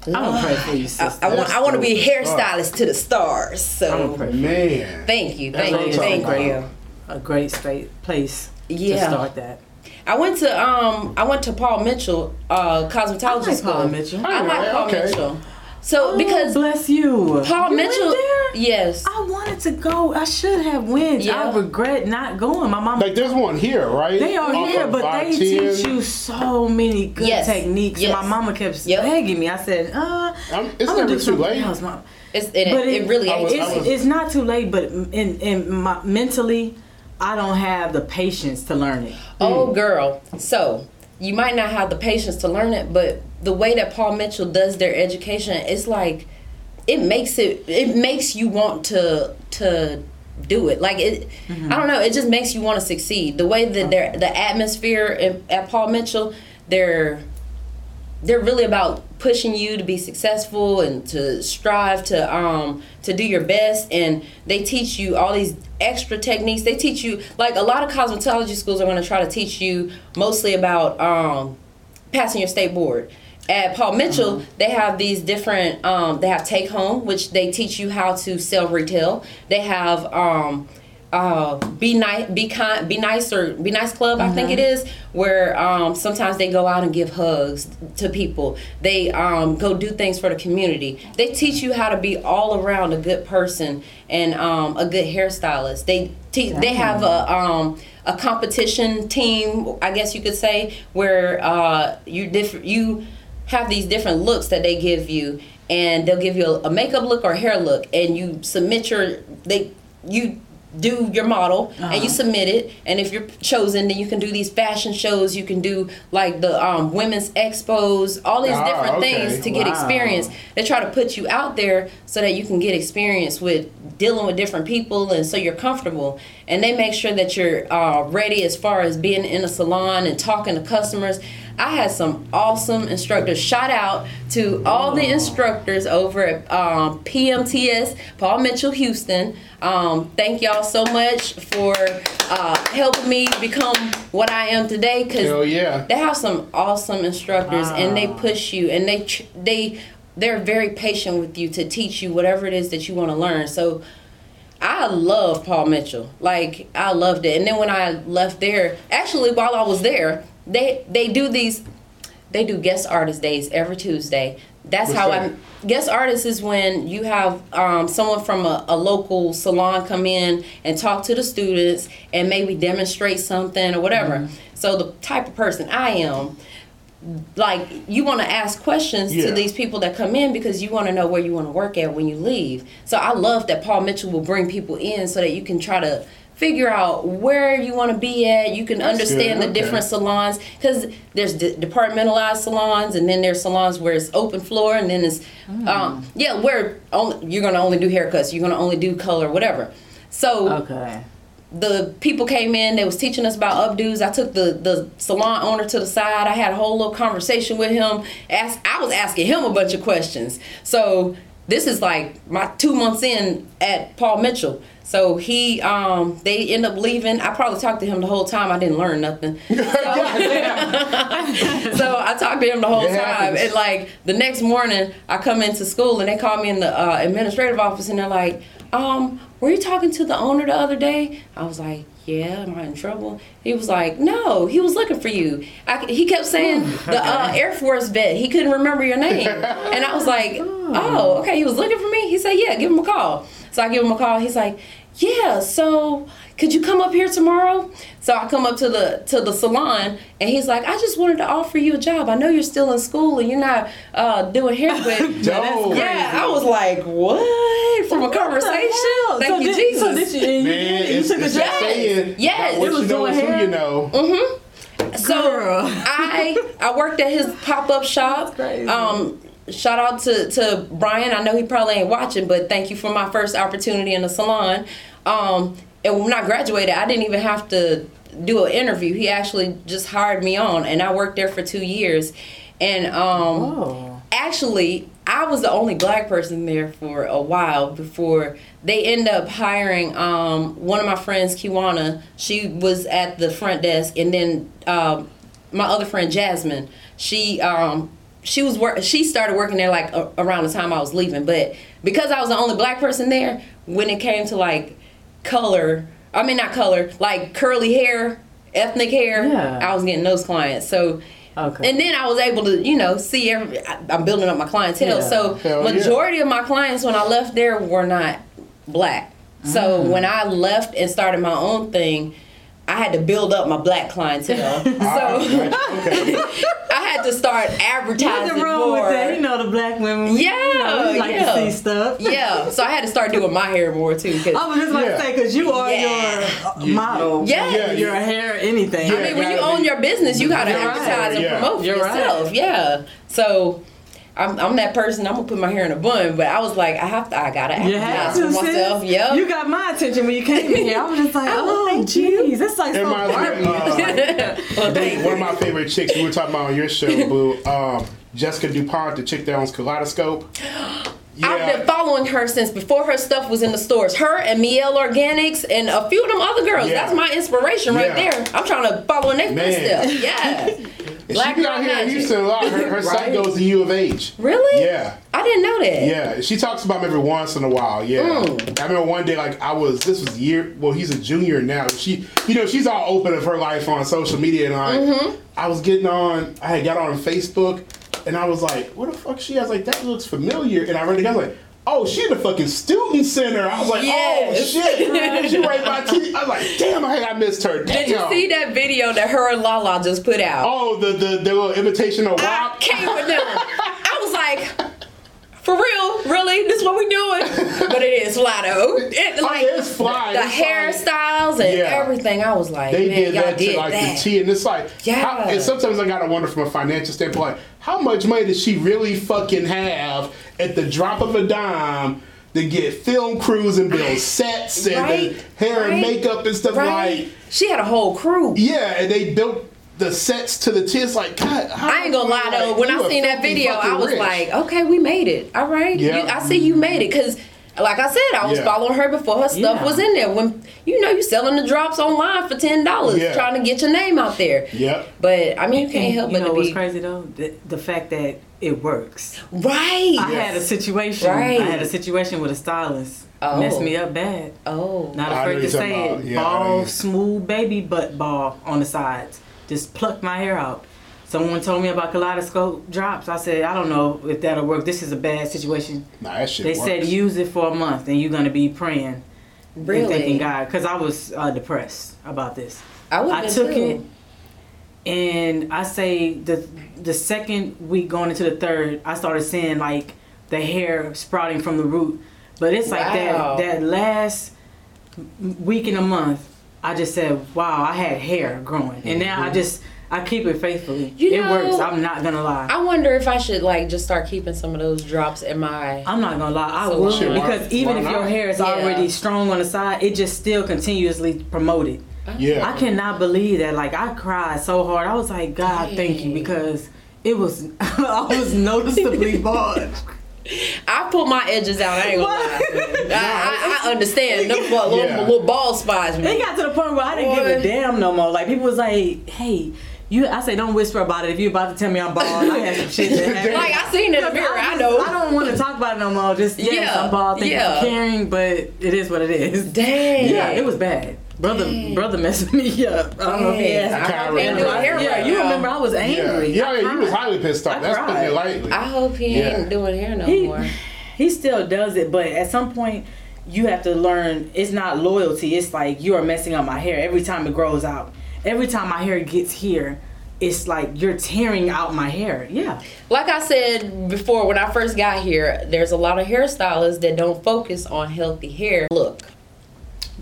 Speaker 1: I'm gonna pray for you,
Speaker 3: I,
Speaker 1: sister.
Speaker 3: I want I want to be a hairstylist to the stars.
Speaker 1: I'm
Speaker 3: So
Speaker 1: gonna pray.
Speaker 2: Man.
Speaker 3: thank you, thank
Speaker 2: what
Speaker 3: you, thank you.
Speaker 2: about.
Speaker 1: a great state place
Speaker 3: Yeah.
Speaker 1: to start that.
Speaker 3: I went to um I went to Paul Mitchell uh cosmetology
Speaker 1: I like
Speaker 3: school.
Speaker 1: Paul Mitchell.
Speaker 3: I like
Speaker 2: Alright,
Speaker 3: Paul
Speaker 2: okay.
Speaker 3: Mitchell. So
Speaker 1: Oh,
Speaker 3: because
Speaker 1: bless you,
Speaker 3: Paul
Speaker 1: You
Speaker 3: Mitchell,
Speaker 1: went there?
Speaker 3: yes,
Speaker 1: I wanted to go. I should have went.
Speaker 3: Yeah.
Speaker 1: I regret not going. My mom.
Speaker 2: Like there's one here, right?
Speaker 1: they are
Speaker 2: Off
Speaker 1: here, but they
Speaker 2: 510.
Speaker 1: teach you so many good
Speaker 3: Yes.
Speaker 1: techniques.
Speaker 3: Yes.
Speaker 1: My mama kept
Speaker 3: Yep.
Speaker 1: begging me. I said, uh,
Speaker 2: I'm-
Speaker 1: I'm,
Speaker 2: it's
Speaker 1: gonna
Speaker 2: never
Speaker 1: do
Speaker 2: too late.
Speaker 1: else, Mom.
Speaker 3: it's it,
Speaker 1: But
Speaker 3: it, really
Speaker 2: I was-
Speaker 1: it's,
Speaker 2: I was-
Speaker 1: it's not too late, but in, in my, mentally, I don't have the patience to learn it.
Speaker 3: Oh, mm. girl. So you might not have the patience to learn it, but the way that Paul Mitchell does their education, it's like it makes it. It makes you want to to do it. Like it. Mm-hmm. I don't know. It just makes you want to succeed. The way that their the atmosphere in, at Paul Mitchell, they're they're really about pushing you to be successful and to strive to um to do your best. And they teach you all these extra techniques. They teach you like a lot of cosmetology schools are going to try to teach you mostly about um passing your state board. At paul mitchell they have these different um they have take home which they teach you how to sell retail. They have um uh, be nice, be kind, be nicer, be nice club. I think it is where um, sometimes they go out and give hugs to people. They um, go do things for the community. They teach you how to be all around a good person and um, a good hairstylist. They te- they have a um, a competition team, I guess you could say, where uh, you different you have these different looks that they give you and they'll give you a, a makeup look or hair look and you submit your they you do your model and you submit it. And if you're chosen then you can do these fashion shows. You can do like the um, women's expos all these
Speaker 2: Ah,
Speaker 3: different
Speaker 2: okay.
Speaker 3: things to get experience. They try to put you out there so that you can get experience with dealing with different people and so you're comfortable. And they make sure that you're uh, ready as far as being in a salon and talking to customers i had some awesome instructors. Shout out to all the instructors over at um, pmts paul mitchell houston. Um, thank y'all so much for uh, helping me become what i am today because
Speaker 2: Hell yeah.
Speaker 3: they have some awesome instructors and they push you and they they they're very patient with you to teach you whatever it is that you want to learn. So i love paul mitchell. Like i loved it. And then when i left there actually while i was there they they do these they do guest artist days every tuesday that's
Speaker 2: What's
Speaker 3: how
Speaker 2: that?
Speaker 3: i guest artist is when you have um, someone from a, a local salon come in and talk to the students and maybe demonstrate something or whatever
Speaker 2: Mm-hmm.
Speaker 3: so the type of person i am like you want to ask questions
Speaker 2: Yeah.
Speaker 3: to these people that come in because you want to know where you want to work at when you leave. So I love that Paul Mitchell will bring people in so that you can try to figure out where you want to be at. You can understand
Speaker 2: good,
Speaker 3: the
Speaker 2: okay.
Speaker 3: different salons because there's de- departmentalized salons and then there's salons where it's open floor and then it's um, yeah where only, you're gonna only do haircuts. You're gonna only do color, whatever. So
Speaker 1: Okay.
Speaker 3: the people came in they was teaching us about updos i took the the salon owner to the side i had a whole little conversation with him Ask, i was asking him a bunch of questions so this is like my two months in at paul mitchell so he um they end up leaving i probably talked to him the whole time i didn't learn nothing <laughs> <laughs> so I talked to him the whole
Speaker 2: It
Speaker 3: time,
Speaker 2: happens.
Speaker 3: and like the next morning, I come into school and they call me in the uh, administrative office, and they're like, "Um, were you talking to the owner the other day?" I was like, "Yeah, am I in trouble?" He was like, "No, he was looking for you." I, he kept saying <laughs> the uh, Air Force vet. He couldn't remember your name, and I was like, "Oh, okay." He was looking for me. He said, "Yeah, give him a call." So I give him a call. He's like, "Yeah, so." Could you come up here tomorrow? So I come up to the to the salon, and he's like, "I just wanted to offer you a job. I know you're still in school and you're not uh, doing hair, <laughs> but
Speaker 2: Dope.
Speaker 3: yeah." I was like, "What?" From a conversation. Thank
Speaker 1: so
Speaker 3: you,
Speaker 1: did,
Speaker 3: Jesus.
Speaker 1: So did you, you,
Speaker 2: Man,
Speaker 1: did, you
Speaker 2: it's,
Speaker 1: took a job?
Speaker 2: that saying.
Speaker 3: Yes.
Speaker 1: It was doing hair?
Speaker 2: you know. Mm-hmm.
Speaker 3: so
Speaker 1: Girl.
Speaker 3: I I worked at his pop up shop. <laughs>
Speaker 1: crazy.
Speaker 3: Um, shout out to to Brian. I know he probably ain't watching, but thank you for my first opportunity in the salon. Um, and when I graduated, I didn't even have to do an interview. He actually just hired me on, and I worked there for two years. And um,
Speaker 1: Oh.
Speaker 3: actually i was the only black person there for a while before they end up hiring um, one of my friends kiwana she was at the front desk and then um, my other friend jasmine she um, she was work she started working there like a- around the time i was leaving but because i was the only black person there when it came to like color i mean not color like curly hair ethnic hair
Speaker 1: Yeah.
Speaker 3: i was getting those clients so
Speaker 1: Okay.
Speaker 3: And then I was able to, you know, see every. I, I'm building up my clientele.
Speaker 1: Yeah.
Speaker 3: So
Speaker 2: Hell yeah.
Speaker 3: majority of my clients when I left there were not black. So
Speaker 1: Mm.
Speaker 3: when I left and started my own thing, I had to build up my black clientele. <laughs> so
Speaker 2: okay. <laughs>
Speaker 3: I had to start advertising
Speaker 1: Nothing wrong
Speaker 3: more.
Speaker 1: with that. You know the black women. we-
Speaker 3: Yeah,
Speaker 1: you know, we like
Speaker 3: yeah.
Speaker 1: to see stuff. <laughs>
Speaker 3: yeah, so I had to start doing my hair more too. 'cause-
Speaker 1: I was just about
Speaker 2: Yeah.
Speaker 1: to say because you are
Speaker 3: Yeah.
Speaker 1: your uh, model.
Speaker 3: Yeah.
Speaker 2: Yeah,
Speaker 1: your
Speaker 2: you-
Speaker 1: hair, anything.
Speaker 2: Yeah.
Speaker 3: I mean, when you own
Speaker 2: be-
Speaker 3: your business, you gotta
Speaker 1: You're right.
Speaker 3: advertise and
Speaker 2: Yeah.
Speaker 3: promote
Speaker 1: You're right.
Speaker 3: yourself. Yeah. So. I'm, I'm that person. I'm gonna put my hair in a bun, but I was like, I have to. I gotta
Speaker 1: You have
Speaker 3: advertise
Speaker 1: to,
Speaker 3: for myself.
Speaker 1: sis.
Speaker 3: Yep.
Speaker 1: You got my attention when you came in here. I was just like, <laughs>
Speaker 3: Oh,
Speaker 1: oh,
Speaker 3: thank you.
Speaker 1: jeez, that's like
Speaker 2: It
Speaker 1: so
Speaker 2: reminds me
Speaker 1: Barbie.
Speaker 2: of, uh, <laughs>
Speaker 3: Well,
Speaker 2: They- one of my favorite chicks we were talking about on your show, <laughs> Boo. Um, Jessica DuPont, the chick that owns Kaleidoscope. <gasps>
Speaker 3: I've been following her since before her stuff was in the stores. Her and Mielle Organics and a few of them other girls.
Speaker 2: Yeah.
Speaker 3: That's my inspiration right
Speaker 2: Yeah.
Speaker 3: there. I'm trying to follow in their footsteps. Yeah.
Speaker 2: And
Speaker 3: Black
Speaker 2: she be out here in
Speaker 3: Magic.
Speaker 2: Houston a lot. Her, her son goes to U of H.
Speaker 3: Really?
Speaker 2: Yeah.
Speaker 3: I didn't know that.
Speaker 2: Yeah, she talks about him every once in a while. Yeah,
Speaker 3: Mm.
Speaker 2: I remember one day, like I was, this was year. Well, he's a junior now. She, you know, she's all open of her life on social media, and I,
Speaker 3: Mm-hmm.
Speaker 2: I was getting on. I had got on Facebook, and I was like, "What the fuck?" She has like, "That looks familiar," and I read it. I was like. Oh, she in the fucking student center. I was like, oh,
Speaker 3: Yes.
Speaker 2: oh shit, she right by T. I was like, damn, I, I missed her. Damn.
Speaker 3: Did you see that video that her and Lala just put out?
Speaker 2: Oh, the the the little imitation of
Speaker 3: I came with them. I was like, for real, really? This is what we doing? But it is fly though. It, oh, like
Speaker 2: Oh, it's fly.
Speaker 3: the
Speaker 2: It's fly.
Speaker 3: hairstyles and
Speaker 2: Yeah.
Speaker 3: everything. I was like,
Speaker 2: They did that
Speaker 3: did
Speaker 2: to like
Speaker 3: that.
Speaker 2: the T, and it's like,
Speaker 3: Yeah.
Speaker 2: how, and sometimes I gotta wonder from a financial standpoint, how much money does she really fucking have at the drop of a dime to get film crews and build sets and
Speaker 3: Right,
Speaker 2: the hair and makeup and stuff
Speaker 3: right?
Speaker 2: like,
Speaker 3: she had a whole crew.
Speaker 2: yeah, and they built the sets to the T. It's like, God,
Speaker 3: I ain't gonna lie though.
Speaker 2: like,
Speaker 3: When I seen that video, I was
Speaker 2: rich.
Speaker 3: like, okay, we made it. All right,
Speaker 2: Yeah.
Speaker 3: You- I see you made it because. Like I said, I was
Speaker 2: Yeah.
Speaker 3: following her before her stuff
Speaker 1: Yeah.
Speaker 3: was in there. When you know you're selling the drops online for ten dollars,
Speaker 2: Yeah.
Speaker 3: trying to get your name out there.
Speaker 2: Yep.
Speaker 3: But I mean, you can't help
Speaker 1: you
Speaker 3: but
Speaker 1: know
Speaker 3: to
Speaker 1: what's
Speaker 3: be
Speaker 1: crazy though? The, the fact that it works.
Speaker 3: right.
Speaker 1: I had a situation.
Speaker 3: Right.
Speaker 1: I had a situation with a stylist.
Speaker 3: Oh.
Speaker 1: Messed me up bad.
Speaker 3: Oh,
Speaker 1: Not afraid to say
Speaker 2: talking
Speaker 1: it.
Speaker 2: yeah,
Speaker 1: ball, smooth baby butt ball on the sides. Just plucked my hair out. Someone told me about kaleidoscope drops. I said, I don't know if that'll work. This is a bad situation.
Speaker 2: Nah, that shit
Speaker 1: They
Speaker 2: works.
Speaker 1: said use it for a month and you're gonna be praying and thanking? God. Because I was uh, depressed about this.
Speaker 3: I would.
Speaker 1: I took it, and I say the the second week going into the third, I started seeing like the hair sprouting from the root. But it's like
Speaker 3: Wow.
Speaker 1: that that last week in a month, I just said, "Wow, I had hair growing," and now I mm-hmm. just I keep it faithfully.
Speaker 3: You
Speaker 1: it
Speaker 3: know,
Speaker 1: works. I'm not gonna lie.
Speaker 3: I wonder if I should like just start keeping some of those drops in my.
Speaker 1: I'm not gonna lie, I
Speaker 3: So
Speaker 1: would because even if your hair is
Speaker 3: Yeah.
Speaker 1: already strong on the side, it just still continuously promoted.
Speaker 2: Yeah.
Speaker 1: I cannot believe that. Like I cried so hard. I was like, God, thank you, because it was <laughs> I was noticeably <laughs> bald.
Speaker 3: I pull my edges out. I ain't gonna lie. I, I, I understand. Them little, <laughs>
Speaker 2: Yeah.
Speaker 3: little ball spots.
Speaker 1: It got to the point where I didn't give a damn no more. Like people was like, Hey, you. I say don't whisper about it. If you about to tell me I'm bald, I had some shit that happened.
Speaker 3: Like I seen it in the mirror. I
Speaker 1: just-
Speaker 3: know.
Speaker 1: I don't want to talk about it no more. Just yes,
Speaker 3: Yeah,
Speaker 1: I'm bald. Thank
Speaker 3: yeah.
Speaker 1: you for caring, but it is what it is.
Speaker 3: Dang.
Speaker 1: Yeah, it was bad. Brother,
Speaker 3: Dang.
Speaker 1: brother messed <laughs> me up. I don't know if he
Speaker 3: Dang.
Speaker 1: asked.
Speaker 2: I
Speaker 3: hope he ain't
Speaker 2: remember
Speaker 3: doing hair
Speaker 1: Yeah,
Speaker 3: right
Speaker 1: you
Speaker 3: now.
Speaker 1: remember I was angry.
Speaker 2: yeah,
Speaker 1: I
Speaker 2: yeah, he was highly pissed off.
Speaker 1: I
Speaker 2: That's putting it
Speaker 1: cried.
Speaker 2: lightly.
Speaker 3: I hope he
Speaker 2: Yeah.
Speaker 3: ain't doing hair no
Speaker 1: he,
Speaker 3: more.
Speaker 1: he still does it, but at some point you have to learn it's not loyalty. It's like you are messing up my hair every time it grows out. Every time my hair gets here, it's like you're tearing out my hair. Yeah.
Speaker 3: Like I said before, when I first got here, there's a lot of hairstylists that don't focus on healthy hair look.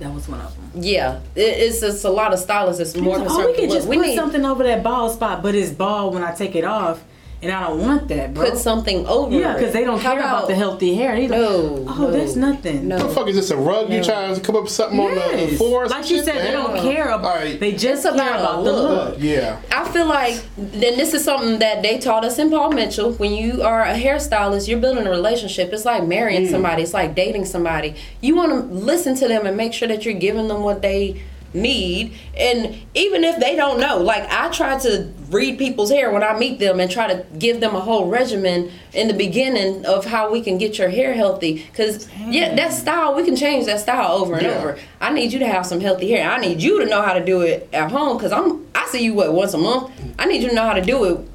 Speaker 1: That was one of them.
Speaker 3: Yeah, it, it's just a lot of stylists that's more
Speaker 1: oh,
Speaker 3: concerned
Speaker 1: we can
Speaker 3: look.
Speaker 1: just
Speaker 3: We
Speaker 1: put
Speaker 3: need
Speaker 1: something over that bald spot, but it's bald when I take it off, and I don't want that, bro.
Speaker 3: put something over.
Speaker 1: yeah, because they don't
Speaker 3: How
Speaker 1: care about, the healthy hair. They like,
Speaker 3: No,
Speaker 1: oh,
Speaker 3: no,
Speaker 1: that's nothing.
Speaker 3: no.
Speaker 2: What the fuck is this? A rug? You
Speaker 3: No.
Speaker 2: trying to come up with something on the, the floor?
Speaker 1: Like you said, they don't care about.
Speaker 2: Alright.
Speaker 1: They just
Speaker 3: It's
Speaker 1: care
Speaker 3: about
Speaker 1: about the
Speaker 3: look.
Speaker 1: look.
Speaker 2: Yeah.
Speaker 3: I feel like then this is something that they taught us in Paul Mitchell. When you are a hairstylist, you're building a relationship. It's like marrying
Speaker 2: Mm.
Speaker 3: somebody. It's like dating somebody. You want to listen to them and make sure that you're giving them what they need and even if they don't know like i try to read people's hair when i meet them and try to give them a whole regimen in the beginning of how we can get your hair healthy because yeah that style we can change that style over and
Speaker 2: Yeah.
Speaker 3: over. I need you to have some healthy hair. I need you to know how to do it at home because i'm i see you what once a month? I need you to know how to do it.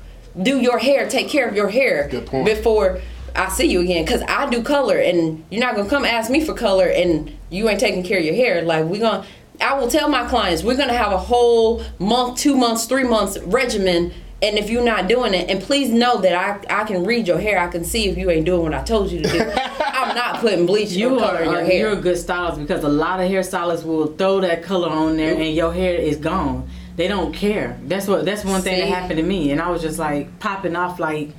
Speaker 3: Do your hair take care of your hair before I see you again because I do color and you're not gonna come ask me for color and you ain't taking care of your hair. Like we gonna, I will tell my clients we're gonna have a whole month, two months, three months regimen. And if you're not doing it, and please know that I, I can read your hair. I can see if you ain't doing what I told you to do. <laughs> I'm not putting bleach
Speaker 1: You
Speaker 3: or color
Speaker 1: are,
Speaker 3: in your hair.
Speaker 1: you're a good stylist because a lot of hairstylists will throw that color on there and your hair is gone. They don't care. That's what. That's one thing that happened to me, and I was just like popping off like.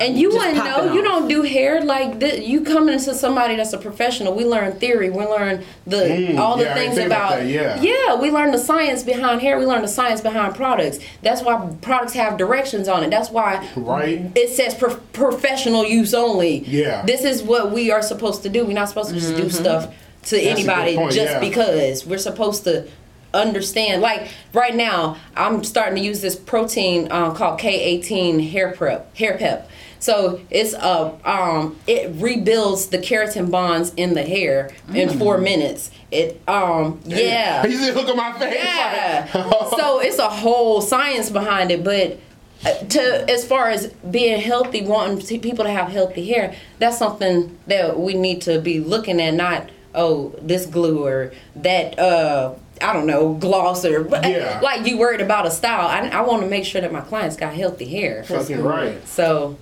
Speaker 3: And you wouldn't know.
Speaker 1: it
Speaker 3: You don't do hair like this. You coming into somebody that's a professional. We learn theory. We learn the
Speaker 2: Mm,
Speaker 3: all the
Speaker 2: yeah,
Speaker 3: things
Speaker 2: about
Speaker 3: about.
Speaker 2: that, yeah.
Speaker 3: yeah, we learn the science behind hair. We learn the science behind products. That's why products have directions on it. That's why
Speaker 2: Right.
Speaker 3: it says pro- professional use only.
Speaker 2: Yeah.
Speaker 3: This is what we are supposed to do. We're not supposed to just do stuff to
Speaker 2: a good
Speaker 3: anybody
Speaker 2: point,
Speaker 3: just
Speaker 2: yeah.
Speaker 3: because. We're supposed to understand. Like right now, I'm starting to use this protein uh, called K18 Hair Prep, Hair Pep. So it's a um, it rebuilds the keratin bonds in the hair in four minutes. It um yeah
Speaker 2: said, <laughs> "Look at my face."
Speaker 3: yeah.
Speaker 2: Like,
Speaker 3: so it's a whole science behind it, but uh, to as far as being healthy, wanting people to have healthy hair, that's something that we need to be looking at. Not oh this glue or that uh I don't know gloss or <laughs>
Speaker 2: Yeah.
Speaker 3: like you worried about a style. I, I want to make sure that my clients got healthy hair.
Speaker 2: Fucking right.
Speaker 3: So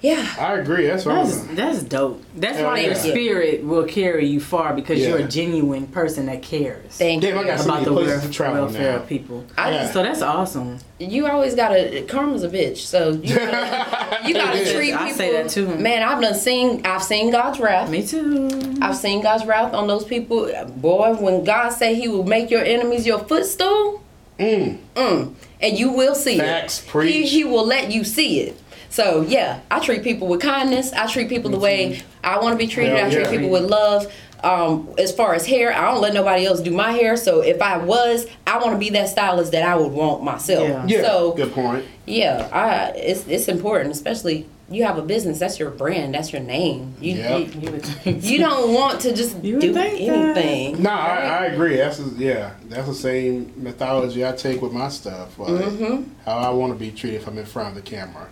Speaker 3: yeah.
Speaker 2: I agree. That's what
Speaker 1: That's
Speaker 2: I'm.
Speaker 1: that's dope. That's
Speaker 2: Hell
Speaker 1: why your
Speaker 2: yeah.
Speaker 1: spirit will carry you far because you're a genuine person that cares
Speaker 3: Thank
Speaker 2: Damn, I
Speaker 3: you.
Speaker 2: got so
Speaker 1: about the
Speaker 2: places
Speaker 1: wel-
Speaker 2: to travel
Speaker 1: welfare
Speaker 2: now.
Speaker 1: of people.
Speaker 3: I
Speaker 2: Yeah.
Speaker 1: So that's awesome.
Speaker 3: you always gotta karma's a bitch. So you <laughs> gotta, you gotta treat people.
Speaker 1: I say that too.
Speaker 3: Man, I've done seen I've seen God's wrath.
Speaker 1: Me too.
Speaker 3: I've seen God's wrath on those people. Boy, when God say He will make your enemies your footstool,
Speaker 2: Mm.
Speaker 3: mm, and you will see
Speaker 2: Facts,
Speaker 3: it. He, he will let you see it. So yeah, I treat people with kindness. I treat people the way I want to be treated.
Speaker 2: Hell
Speaker 3: I treat
Speaker 2: yeah.
Speaker 3: people with love. Um, as far as hair, I don't let nobody else do my hair. So if I was, I want to be that stylist that I would want myself.
Speaker 1: Yeah.
Speaker 2: Yeah.
Speaker 3: So
Speaker 2: good point.
Speaker 3: yeah, I it's it's important, especially you have a business. That's your brand. That's your name. You
Speaker 2: Yep.
Speaker 3: you,
Speaker 1: You
Speaker 3: you don't want to just do
Speaker 1: think that.
Speaker 3: anything.
Speaker 2: No, I, I agree. That's yeah. That's the same methodology I take with my stuff. Like
Speaker 3: Mm-hmm.
Speaker 2: how I want to be treated if I'm in front of the camera,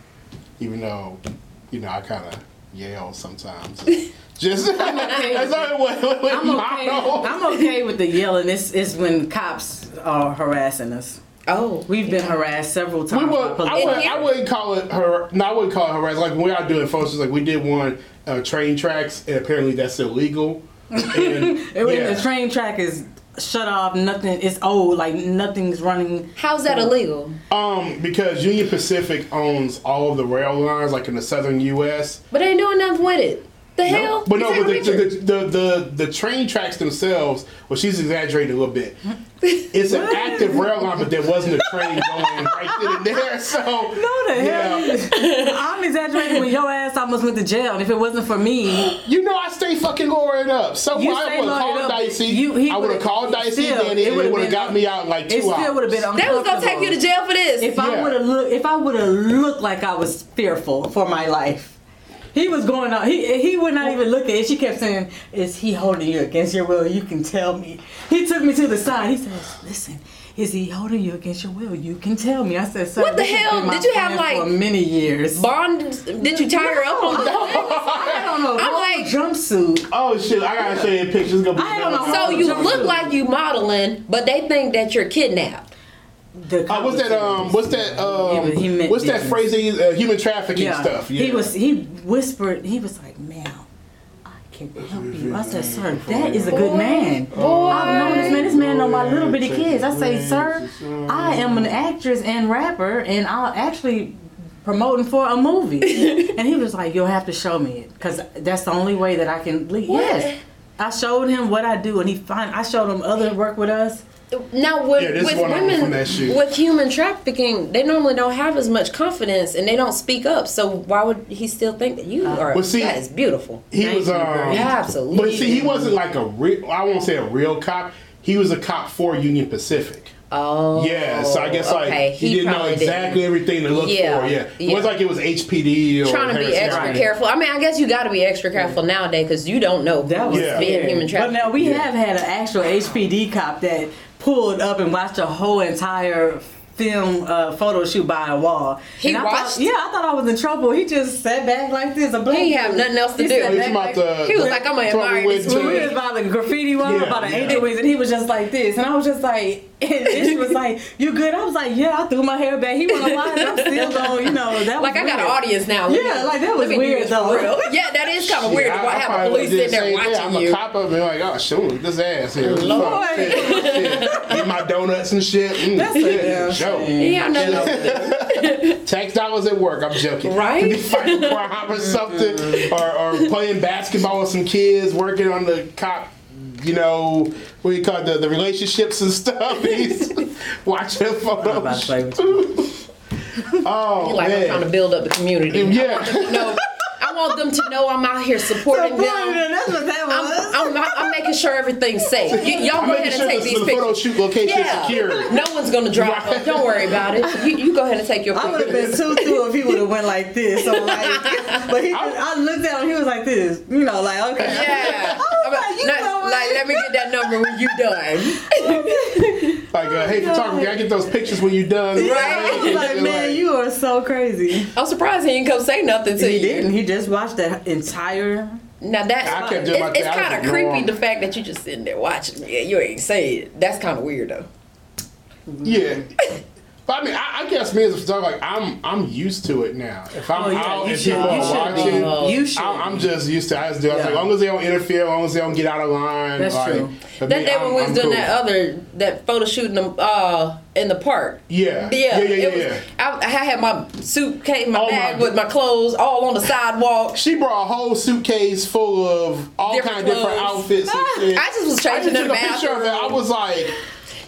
Speaker 2: even though, you know, I kind of yell sometimes. <laughs> Just <laughs> that's
Speaker 1: I'm okay. I'm okay with the yelling. It's, it's when cops are harassing us.
Speaker 3: Oh,
Speaker 1: We've been harassed several times.
Speaker 2: We
Speaker 1: by police.
Speaker 2: I, would, I wouldn't call it her. No, I wouldn't call it harassment. Like when we are doing photos, like we did one uh, train tracks, and apparently that's illegal. <laughs> And,
Speaker 1: And
Speaker 2: yeah.
Speaker 1: the train track is shut off, nothing. It's old. Like nothing's running.
Speaker 3: how's that illegal?
Speaker 2: Um, because Union Pacific owns all of the rail lines, like in the southern U.S.
Speaker 3: But they ain't doing nothing with it. The hell?
Speaker 2: But no, but the,
Speaker 3: picture.
Speaker 2: the, the, the, the train tracks themselves, well, she's exaggerating a little bit. It's an active rail line, but there wasn't a train going right then and there. So,
Speaker 1: No, the
Speaker 2: yeah.
Speaker 1: hell. I'm exaggerating when your ass almost went to jail. And if it wasn't for me,
Speaker 2: You know, I stay fucking lowering up. So
Speaker 1: You
Speaker 2: I would have called. Dicey.
Speaker 1: You- he
Speaker 2: I would have called Dicey,
Speaker 1: still,
Speaker 2: and then
Speaker 1: it
Speaker 2: it
Speaker 1: would've
Speaker 2: would got me out in like two
Speaker 1: it still
Speaker 2: hours.
Speaker 1: would have been
Speaker 3: they was gonna take you to jail for this.
Speaker 1: If I
Speaker 2: Yeah.
Speaker 1: would have looked, if I would have looked like I was fearful for my life, he was going on. He he would not even look at it. She kept saying, "Is he holding you against your will? You can tell me." He took me to the side. He says, "Listen." Is he holding you against your will? You can tell me. I said, "Sir,
Speaker 3: What the hell? Did you have,
Speaker 1: plan
Speaker 3: like-
Speaker 1: for many years?"
Speaker 3: Bond? Did you tie her up on the? <laughs>
Speaker 1: I don't know.
Speaker 3: I'm like-
Speaker 1: jumpsuit.
Speaker 2: Oh shit! I gotta show you pictures. It's gonna be
Speaker 1: I don't know.
Speaker 3: So you
Speaker 1: Jumpsuit.
Speaker 3: look like you modeling, but they think that you're kidnapped.
Speaker 1: The
Speaker 2: Uh, what's that? Um, what's that? Um,
Speaker 1: He- he
Speaker 2: what's that
Speaker 1: business.
Speaker 2: phrase? They? Uh, human trafficking
Speaker 1: yeah.
Speaker 2: stuff. Yeah.
Speaker 1: He was. He whispered. He was like, "Ma'am, I can help you." I said, "Sir, that is a good man. I've known this man. This man know my little bitty kids." I say, "Sir, I am an actress and rapper, and I'll actually." Promoting for a movie, <laughs> and he was like, "You'll have to show me it, cause that's the only way that I can leave." Yes, I showed him what I do, and he find I showed him other work with us.
Speaker 3: Now, with,
Speaker 2: Yeah,
Speaker 3: with women
Speaker 2: from that shoot.
Speaker 3: with human trafficking, they normally don't have as much confidence and they don't speak up. So why would he still think that you are?
Speaker 2: Well, see-
Speaker 3: that is beautiful.
Speaker 2: He
Speaker 1: Thank
Speaker 2: was
Speaker 1: you,
Speaker 2: um,
Speaker 1: girl.
Speaker 3: Absolutely.
Speaker 2: But see, he wasn't like a real. I won't say a real cop. he was a cop for Union Pacific.
Speaker 3: Oh.
Speaker 2: Yeah, so I guess like
Speaker 3: okay.
Speaker 2: he, didn't know exactly
Speaker 3: didn't.
Speaker 2: everything to look
Speaker 3: Yeah,
Speaker 2: for. Yeah, it
Speaker 3: yeah.
Speaker 2: was like it was HPD or
Speaker 3: Trying to be extra
Speaker 2: County.
Speaker 3: careful. I mean, I guess you got to be extra careful nowadays because you don't know
Speaker 1: That was
Speaker 2: Yeah.
Speaker 3: being
Speaker 1: scary.
Speaker 3: human
Speaker 1: But now we
Speaker 2: Yeah.
Speaker 1: have had an actual HPD cop that pulled up and watched a whole entire film uh, photo shoot by a wall.
Speaker 3: He
Speaker 1: and I
Speaker 3: watched?
Speaker 1: Thought, yeah, I thought I was in trouble. He just sat back like this. A black
Speaker 3: He have nothing else to
Speaker 1: He
Speaker 3: do.
Speaker 1: sat back
Speaker 2: about
Speaker 1: like-
Speaker 2: the-
Speaker 3: He was like, "I'm gonna
Speaker 2: Trouble
Speaker 3: admire this
Speaker 1: we was about the graffiti wall,
Speaker 2: Yeah,
Speaker 1: about an
Speaker 2: yeah.
Speaker 1: angel wings, and he was just like this, and I was just like, and she was like, "You good?" I was like, "Yeah." I threw my hair back. He wanna watch. I'm still going, you know. That was
Speaker 3: Like I got an audience now. Let
Speaker 1: Yeah, like, that was
Speaker 3: me
Speaker 1: weird, though.
Speaker 3: real. Yeah, that is kind of weird to
Speaker 2: Yeah, I- I
Speaker 3: have
Speaker 2: probably
Speaker 3: police sitting there
Speaker 2: the same thing.
Speaker 3: watching
Speaker 2: I'm
Speaker 3: you.
Speaker 2: a cop up and like, oh, shoot, this ass here.
Speaker 3: Lord.
Speaker 2: Fuck, shit, shit. Eat my donuts and shit. Mm,
Speaker 1: That's a
Speaker 2: shit,
Speaker 1: damn
Speaker 2: show.
Speaker 3: Yeah, I know. <laughs>
Speaker 2: Tax dollars at work. I'm joking.
Speaker 3: Right?
Speaker 2: Could <laughs> be fighting crime or something, or, or playing basketball with some kids, working on the cop. You know what do you call it, the the relationships and stuff. <laughs> He's watching
Speaker 1: I'm about to
Speaker 2: photos.
Speaker 1: play with you.
Speaker 2: Oh
Speaker 3: like I'm trying to build up the community.
Speaker 2: Yeah.
Speaker 3: No, I want them to know I'm out here supporting them.
Speaker 1: That's what that was.
Speaker 3: I'm, I'm, I'm making sure everything's safe. Y- y'all
Speaker 2: I'm
Speaker 3: go
Speaker 2: making
Speaker 3: ahead
Speaker 2: sure
Speaker 3: and take
Speaker 2: the,
Speaker 3: these
Speaker 2: the photo shoot location is secured.
Speaker 3: No one's gonna drive
Speaker 2: Right.
Speaker 3: up. Don't worry about it. You, you go ahead and take your photo.
Speaker 1: I would have
Speaker 3: pictures.
Speaker 1: been tutu if he would have went like this. So like, <laughs> but he, just, I looked at him. He was like this. You know, like okay.
Speaker 3: Yeah. <laughs>
Speaker 1: I like, you
Speaker 3: Like,
Speaker 1: know
Speaker 3: like, let me get that number when you done. <laughs>
Speaker 2: Like, uh, hey, photography, I get those pictures when you're done.
Speaker 1: I was like, <laughs> man, you are so crazy.
Speaker 3: I'm surprised he didn't come say nothing to
Speaker 1: He
Speaker 3: you.
Speaker 1: He didn't. He just watched that entire.
Speaker 3: Now that's
Speaker 2: I kept
Speaker 3: It's,
Speaker 2: doing my
Speaker 3: it's kind of creepy
Speaker 2: him.
Speaker 3: the fact that you just sitting there watching me and you ain't say it. That's kind of weird though.
Speaker 2: Yeah. <laughs> But I mean, I, I guess me as a photographer, like I'm, I'm used to it now. If I'm
Speaker 1: Oh, yeah,
Speaker 2: out and
Speaker 1: should-
Speaker 2: people are
Speaker 1: be.
Speaker 2: watching,
Speaker 1: You should
Speaker 2: I'm, I'm just used to. I just do.
Speaker 1: Yeah.
Speaker 2: like, as long as they don't interfere, as long as they don't get out of line.
Speaker 1: That's
Speaker 2: like,
Speaker 1: true.
Speaker 3: That
Speaker 2: me,
Speaker 3: day when we was doing
Speaker 2: cool.
Speaker 3: that other that photo shoot in the uh in the park.
Speaker 2: Yeah.
Speaker 3: Yeah,
Speaker 2: Yeah. Yeah. Yeah.
Speaker 3: it was. I, I had my suitcase, my
Speaker 2: Oh, my
Speaker 3: bag
Speaker 2: God.
Speaker 3: with my clothes all on the sidewalk.
Speaker 2: She brought a whole suitcase full of all
Speaker 3: Different
Speaker 2: kind of different outfits
Speaker 3: Ah. I just was
Speaker 2: I
Speaker 3: changing
Speaker 2: just
Speaker 3: in
Speaker 2: took a picture of it. I was like,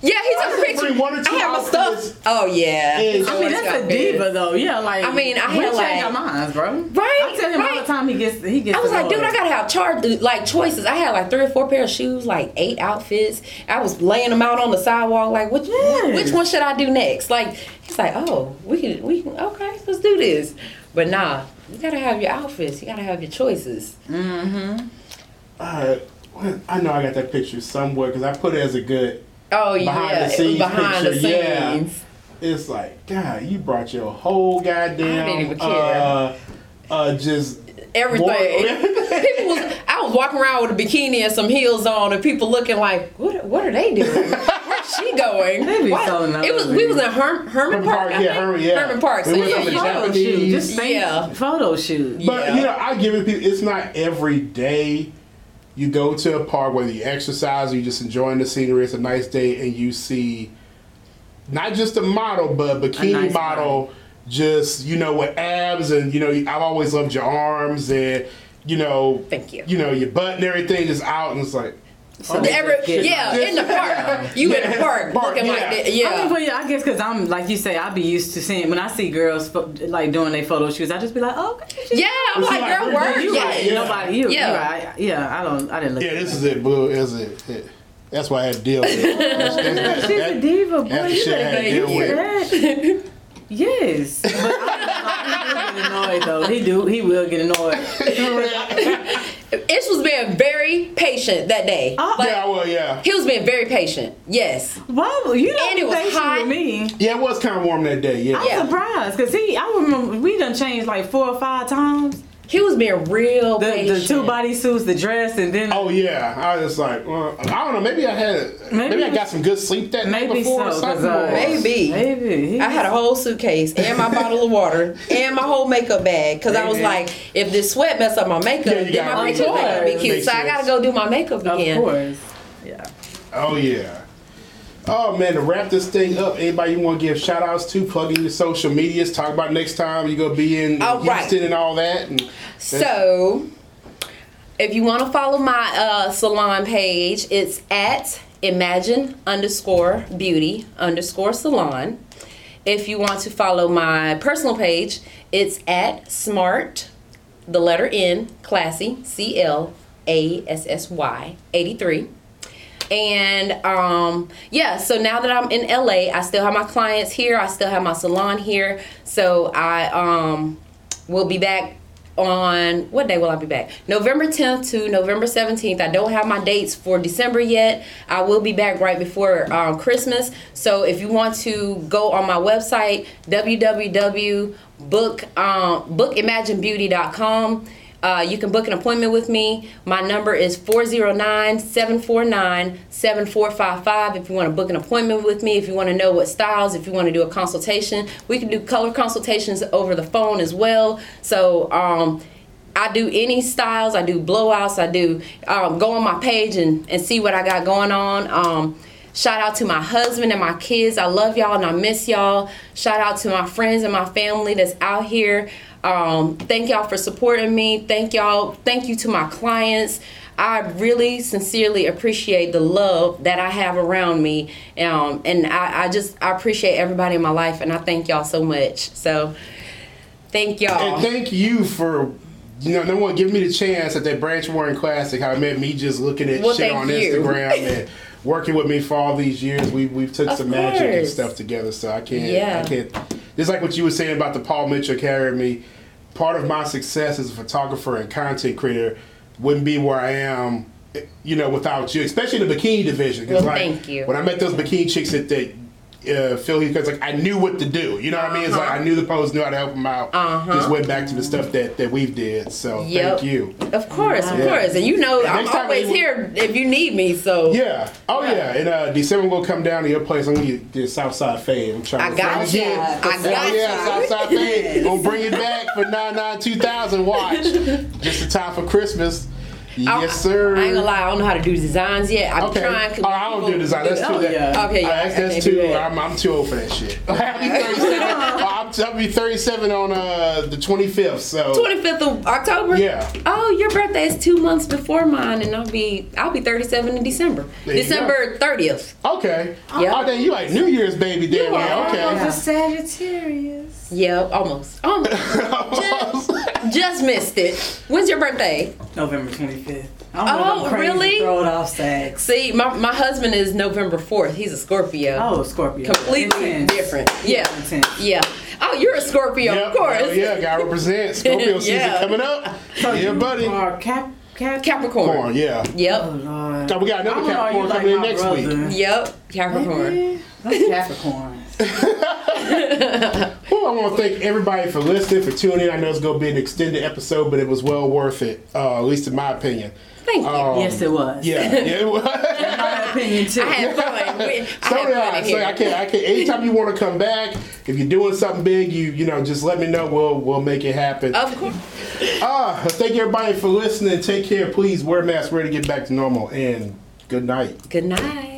Speaker 3: Yeah, he
Speaker 2: I
Speaker 3: took a
Speaker 2: just
Speaker 3: picture.
Speaker 2: bring one or two
Speaker 3: I have my
Speaker 2: outfits.
Speaker 3: stuff. Oh yeah.
Speaker 2: And-
Speaker 1: I mean, that's a
Speaker 3: big.
Speaker 1: diva though. Yeah, like
Speaker 3: I mean, I
Speaker 1: we
Speaker 3: had,
Speaker 1: change
Speaker 3: like-
Speaker 1: our minds, bro.
Speaker 3: Right,
Speaker 1: I tell him all
Speaker 3: right.
Speaker 1: the time. He gets. He gets.
Speaker 3: I was like, dude. I gotta have charge like choices. I had like three or four pair of shoes, like eight outfits. I was laying them out on the sidewalk, like, which
Speaker 1: Yes.
Speaker 3: which one should I do next? Like, he's like, oh, we can we can okay, let's do this. But nah, you gotta have your outfits. You gotta have your choices.
Speaker 2: uh, what- I know I got that picture somewhere because I put it as a good.
Speaker 3: Oh
Speaker 2: Behind
Speaker 3: yeah,
Speaker 2: the scenes
Speaker 3: behind the
Speaker 2: picture, yeah.
Speaker 3: scenes.
Speaker 2: It's like, God, you brought your whole goddamn.
Speaker 3: I didn't even care.
Speaker 2: Uh, uh, just
Speaker 3: Everything.
Speaker 2: Wardrobe. <laughs>
Speaker 3: people was I was walking around with a bikini and some heels on, and people looking like, what What are they doing? Where's she going?
Speaker 1: They be
Speaker 3: What?
Speaker 1: so
Speaker 3: It was we was in Herm, Hermann
Speaker 2: Hermann
Speaker 3: Park.
Speaker 2: Park, yeah. Hermann, yeah.
Speaker 3: Hermann Park. So
Speaker 2: We went
Speaker 3: yeah, you-
Speaker 1: photo shoot. Just
Speaker 3: Yeah.
Speaker 1: photo shoot.
Speaker 2: But
Speaker 3: Yeah.
Speaker 2: you know, I give it people. It's not every day you go to a park whether you exercise or you're just enjoying the scenery. It's a nice day, and you see not just a model, but a bikini
Speaker 1: nice
Speaker 2: model. Just you know, with abs, and you know, I've always loved your arms, and you know,
Speaker 3: Thank you.
Speaker 2: You know, your butt and everything is out, and it's like.
Speaker 1: So
Speaker 3: The every-
Speaker 1: get-
Speaker 3: yeah, in the park. You in the park,
Speaker 2: Park,
Speaker 3: looking like
Speaker 2: yeah.
Speaker 3: that.
Speaker 1: I mean,
Speaker 3: Yeah.
Speaker 1: but yeah, I guess because I'm like you say, I be used to seeing when I see girls like doing their photo shoots. I just be like, oh, okay.
Speaker 3: Yeah, I'm like,
Speaker 2: like,
Speaker 3: girl,
Speaker 2: we're-
Speaker 3: work.
Speaker 2: you
Speaker 3: Yeah.
Speaker 2: right, yeah.
Speaker 1: Nobody, you,
Speaker 3: Yeah.
Speaker 1: yeah, right. Yeah, I don't, I didn't look.
Speaker 2: Yeah, this
Speaker 1: that.
Speaker 2: is it, boo. Is it? it- That's why I had to deal with it. <laughs> That's- that's-
Speaker 1: She's
Speaker 2: that-
Speaker 1: a diva, boy.
Speaker 2: that's
Speaker 1: You
Speaker 2: I
Speaker 1: better
Speaker 2: had to deal with.
Speaker 1: to that. Yes, but I, he do get annoyed though. He do. He will get annoyed. <laughs> <laughs>
Speaker 3: Ish was being very patient that day.
Speaker 1: Oh.
Speaker 3: Like,
Speaker 2: Yeah, well, yeah.
Speaker 3: He was being very patient. Yes.
Speaker 1: Why? would- You don't
Speaker 3: And it was
Speaker 1: patient
Speaker 3: hot.
Speaker 1: with me.
Speaker 2: Yeah, it was kind of warm that day. Yeah.
Speaker 1: I'm
Speaker 3: Yeah.
Speaker 1: surprised because he. I remember we done changed like four or five times.
Speaker 3: He was being real
Speaker 1: The,
Speaker 3: patient.
Speaker 1: the two body suits, the dress, and then
Speaker 2: Oh yeah, I was just like, well, I don't know. Maybe I had, maybe,
Speaker 1: Maybe
Speaker 2: I got some good sleep that night before
Speaker 1: so.
Speaker 2: or
Speaker 1: 'cause,
Speaker 2: something.
Speaker 1: uh,
Speaker 3: Maybe.
Speaker 1: Maybe.
Speaker 3: I had a whole suitcase and my bottle of water and my whole makeup bag because I was like, if this sweat mess up my makeup,
Speaker 2: Yeah,
Speaker 3: then my
Speaker 2: make
Speaker 3: pictures
Speaker 1: it
Speaker 3: ain't gonna be cute.
Speaker 2: Makes
Speaker 3: So I gotta go do my makeup again.
Speaker 1: Of course. Yeah.
Speaker 2: Oh yeah. Oh man, to wrap this thing up, anybody you want to give shout outs to, plug in your social medias, talk about next time you're gonna be in
Speaker 3: All right.
Speaker 2: Houston and all that. And
Speaker 3: So, if you want to follow my uh, salon page, it's at imagine underscore beauty underscore salon. If you want to follow my personal page, it's at smart, the letter N, classy, C L A S S Y 83. And um, yeah, so now that I'm in LA, I still have my clients here. I still have my salon here. So I um, will be back on what day will I be back? November 10th to November 17th. I don't have my dates for December yet. I will be back right before um, Christmas. So if you want to go on my website, www.book um. Uh, you can book an appointment with me. My number is 409 749 7455. If you want to book an appointment with me, if you want to know what styles, if you want to do a consultation, we can do color consultations over the phone as well. So, um, I do any styles, I do blowouts, I do um, go on my page and, and see what I got going on. Um, Shout out to my husband and my kids. I love y'all and I miss y'all. Shout out to my friends and my family that's out here. Um, thank y'all for supporting me. Thank y'all. Thank you to my clients. I really sincerely appreciate the love that I have around me. Um, and I, I just I appreciate everybody in my life and I thank y'all so much. So thank y'all.
Speaker 2: And thank you for you know, no one give me the chance at that Branch Warren Classic. How it meant me just looking at
Speaker 3: Well,
Speaker 2: shit on
Speaker 3: you.
Speaker 2: Instagram <laughs> and working with me for all these years. We we've took
Speaker 3: Of
Speaker 2: some magic and stuff together. So I can't.
Speaker 3: Yeah.
Speaker 2: I can't. Just like what you were saying about the Paul Mitchell carrying me. Part of my success as a photographer and content creator wouldn't be where I am. You know, without you, especially the bikini division.
Speaker 3: Well,
Speaker 2: like,
Speaker 3: thank you.
Speaker 2: When I met those bikini chicks at the uh, Philly, because like I knew what to do. You know what I mean? It's like I knew the pose, knew how to help him out.
Speaker 3: Uh-huh.
Speaker 2: Just went back to the stuff that that we've did. So
Speaker 3: Yep.
Speaker 2: thank you.
Speaker 3: Of course, of course. And you know, I'm
Speaker 2: Next time
Speaker 3: always
Speaker 2: we-
Speaker 3: here if you need me. So
Speaker 2: Yeah. Oh
Speaker 3: Yeah.
Speaker 2: yeah. In uh, December, gonna come down to your place. I'm gonna get the Southside Fade. I'm trying
Speaker 3: I
Speaker 2: to
Speaker 3: got
Speaker 2: Yeah.
Speaker 3: you. I
Speaker 2: Hell
Speaker 3: got
Speaker 2: yeah,
Speaker 3: you.
Speaker 2: Southside Fade. <laughs> Gonna bring it back for nine nine two thousand. Watch. <laughs> Just in time for Christmas.
Speaker 3: I-
Speaker 2: Yes, sir.
Speaker 3: I ain't gonna lie, I don't know how to do designs yet. I'm
Speaker 2: Okay.
Speaker 3: trying.
Speaker 2: Oh, I don't do design. That's too.
Speaker 4: Oh, yeah.
Speaker 3: Okay, yeah, I
Speaker 2: that's, that's too.
Speaker 3: that.
Speaker 2: I'm, I'm too old for that shit. <laughs> I'll be <laughs> 37. I'll, I'll be 37 on uh, the 25th. So
Speaker 3: 25th of October.
Speaker 2: Yeah.
Speaker 3: Oh, your birthday is two months before mine, and I'll be I'll be 37 in December.
Speaker 2: There
Speaker 3: December 30th.
Speaker 2: Okay.
Speaker 3: Yeah.
Speaker 2: Oh, then you like New Year's baby, then.
Speaker 3: Yeah.
Speaker 2: Yeah. Okay.
Speaker 4: I was a Sagittarius.
Speaker 3: Yeah, almost. Almost. <laughs> just, just missed it. When's your birthday?
Speaker 4: November 25th. I'm
Speaker 3: Oh,
Speaker 4: one of crazy
Speaker 3: really?
Speaker 4: throw it off sags.
Speaker 3: See, my, my husband is November 4th. He's a Scorpio.
Speaker 4: Oh, Scorpio.
Speaker 3: Completely
Speaker 4: Intense.
Speaker 3: different. Yeah.
Speaker 4: Intense.
Speaker 3: Yeah. Oh, you're a Scorpio,
Speaker 2: Yep,
Speaker 3: of course.
Speaker 2: hell yeah, gotta represent. <laughs> Scorpio season
Speaker 3: Yeah.
Speaker 2: coming up. yeah, buddy.
Speaker 4: Or Cap, Cap,
Speaker 3: Capricorn.
Speaker 2: Corn, yeah.
Speaker 3: Yep.
Speaker 4: Oh, Lord.
Speaker 2: So we got another Capricorn
Speaker 4: you like
Speaker 2: coming in
Speaker 4: my
Speaker 2: next week.
Speaker 3: Yep. Capricorn.
Speaker 4: Maybe. That's Capricorn.
Speaker 2: Well, I want to thank everybody for listening, for tuning in. I know it's going to be an extended episode, but it was well worth it, uh, at least in my opinion.
Speaker 3: Thank you.
Speaker 2: Um,
Speaker 4: yes, it was.
Speaker 2: Yeah, <laughs> yeah. it was.
Speaker 4: My opinion, too.
Speaker 3: I had fun. We- I
Speaker 2: So
Speaker 3: had <laughs> fun
Speaker 2: I. So
Speaker 3: here.
Speaker 2: I can, I can. Anytime you want to come back, if you're doing something big, you, you know, just let me know. We'll, we'll make it happen.
Speaker 3: Of course.
Speaker 2: Ah, thank you everybody for listening. Take care. Please wear masks. We're ready to get back to normal. And good night.
Speaker 3: Good night.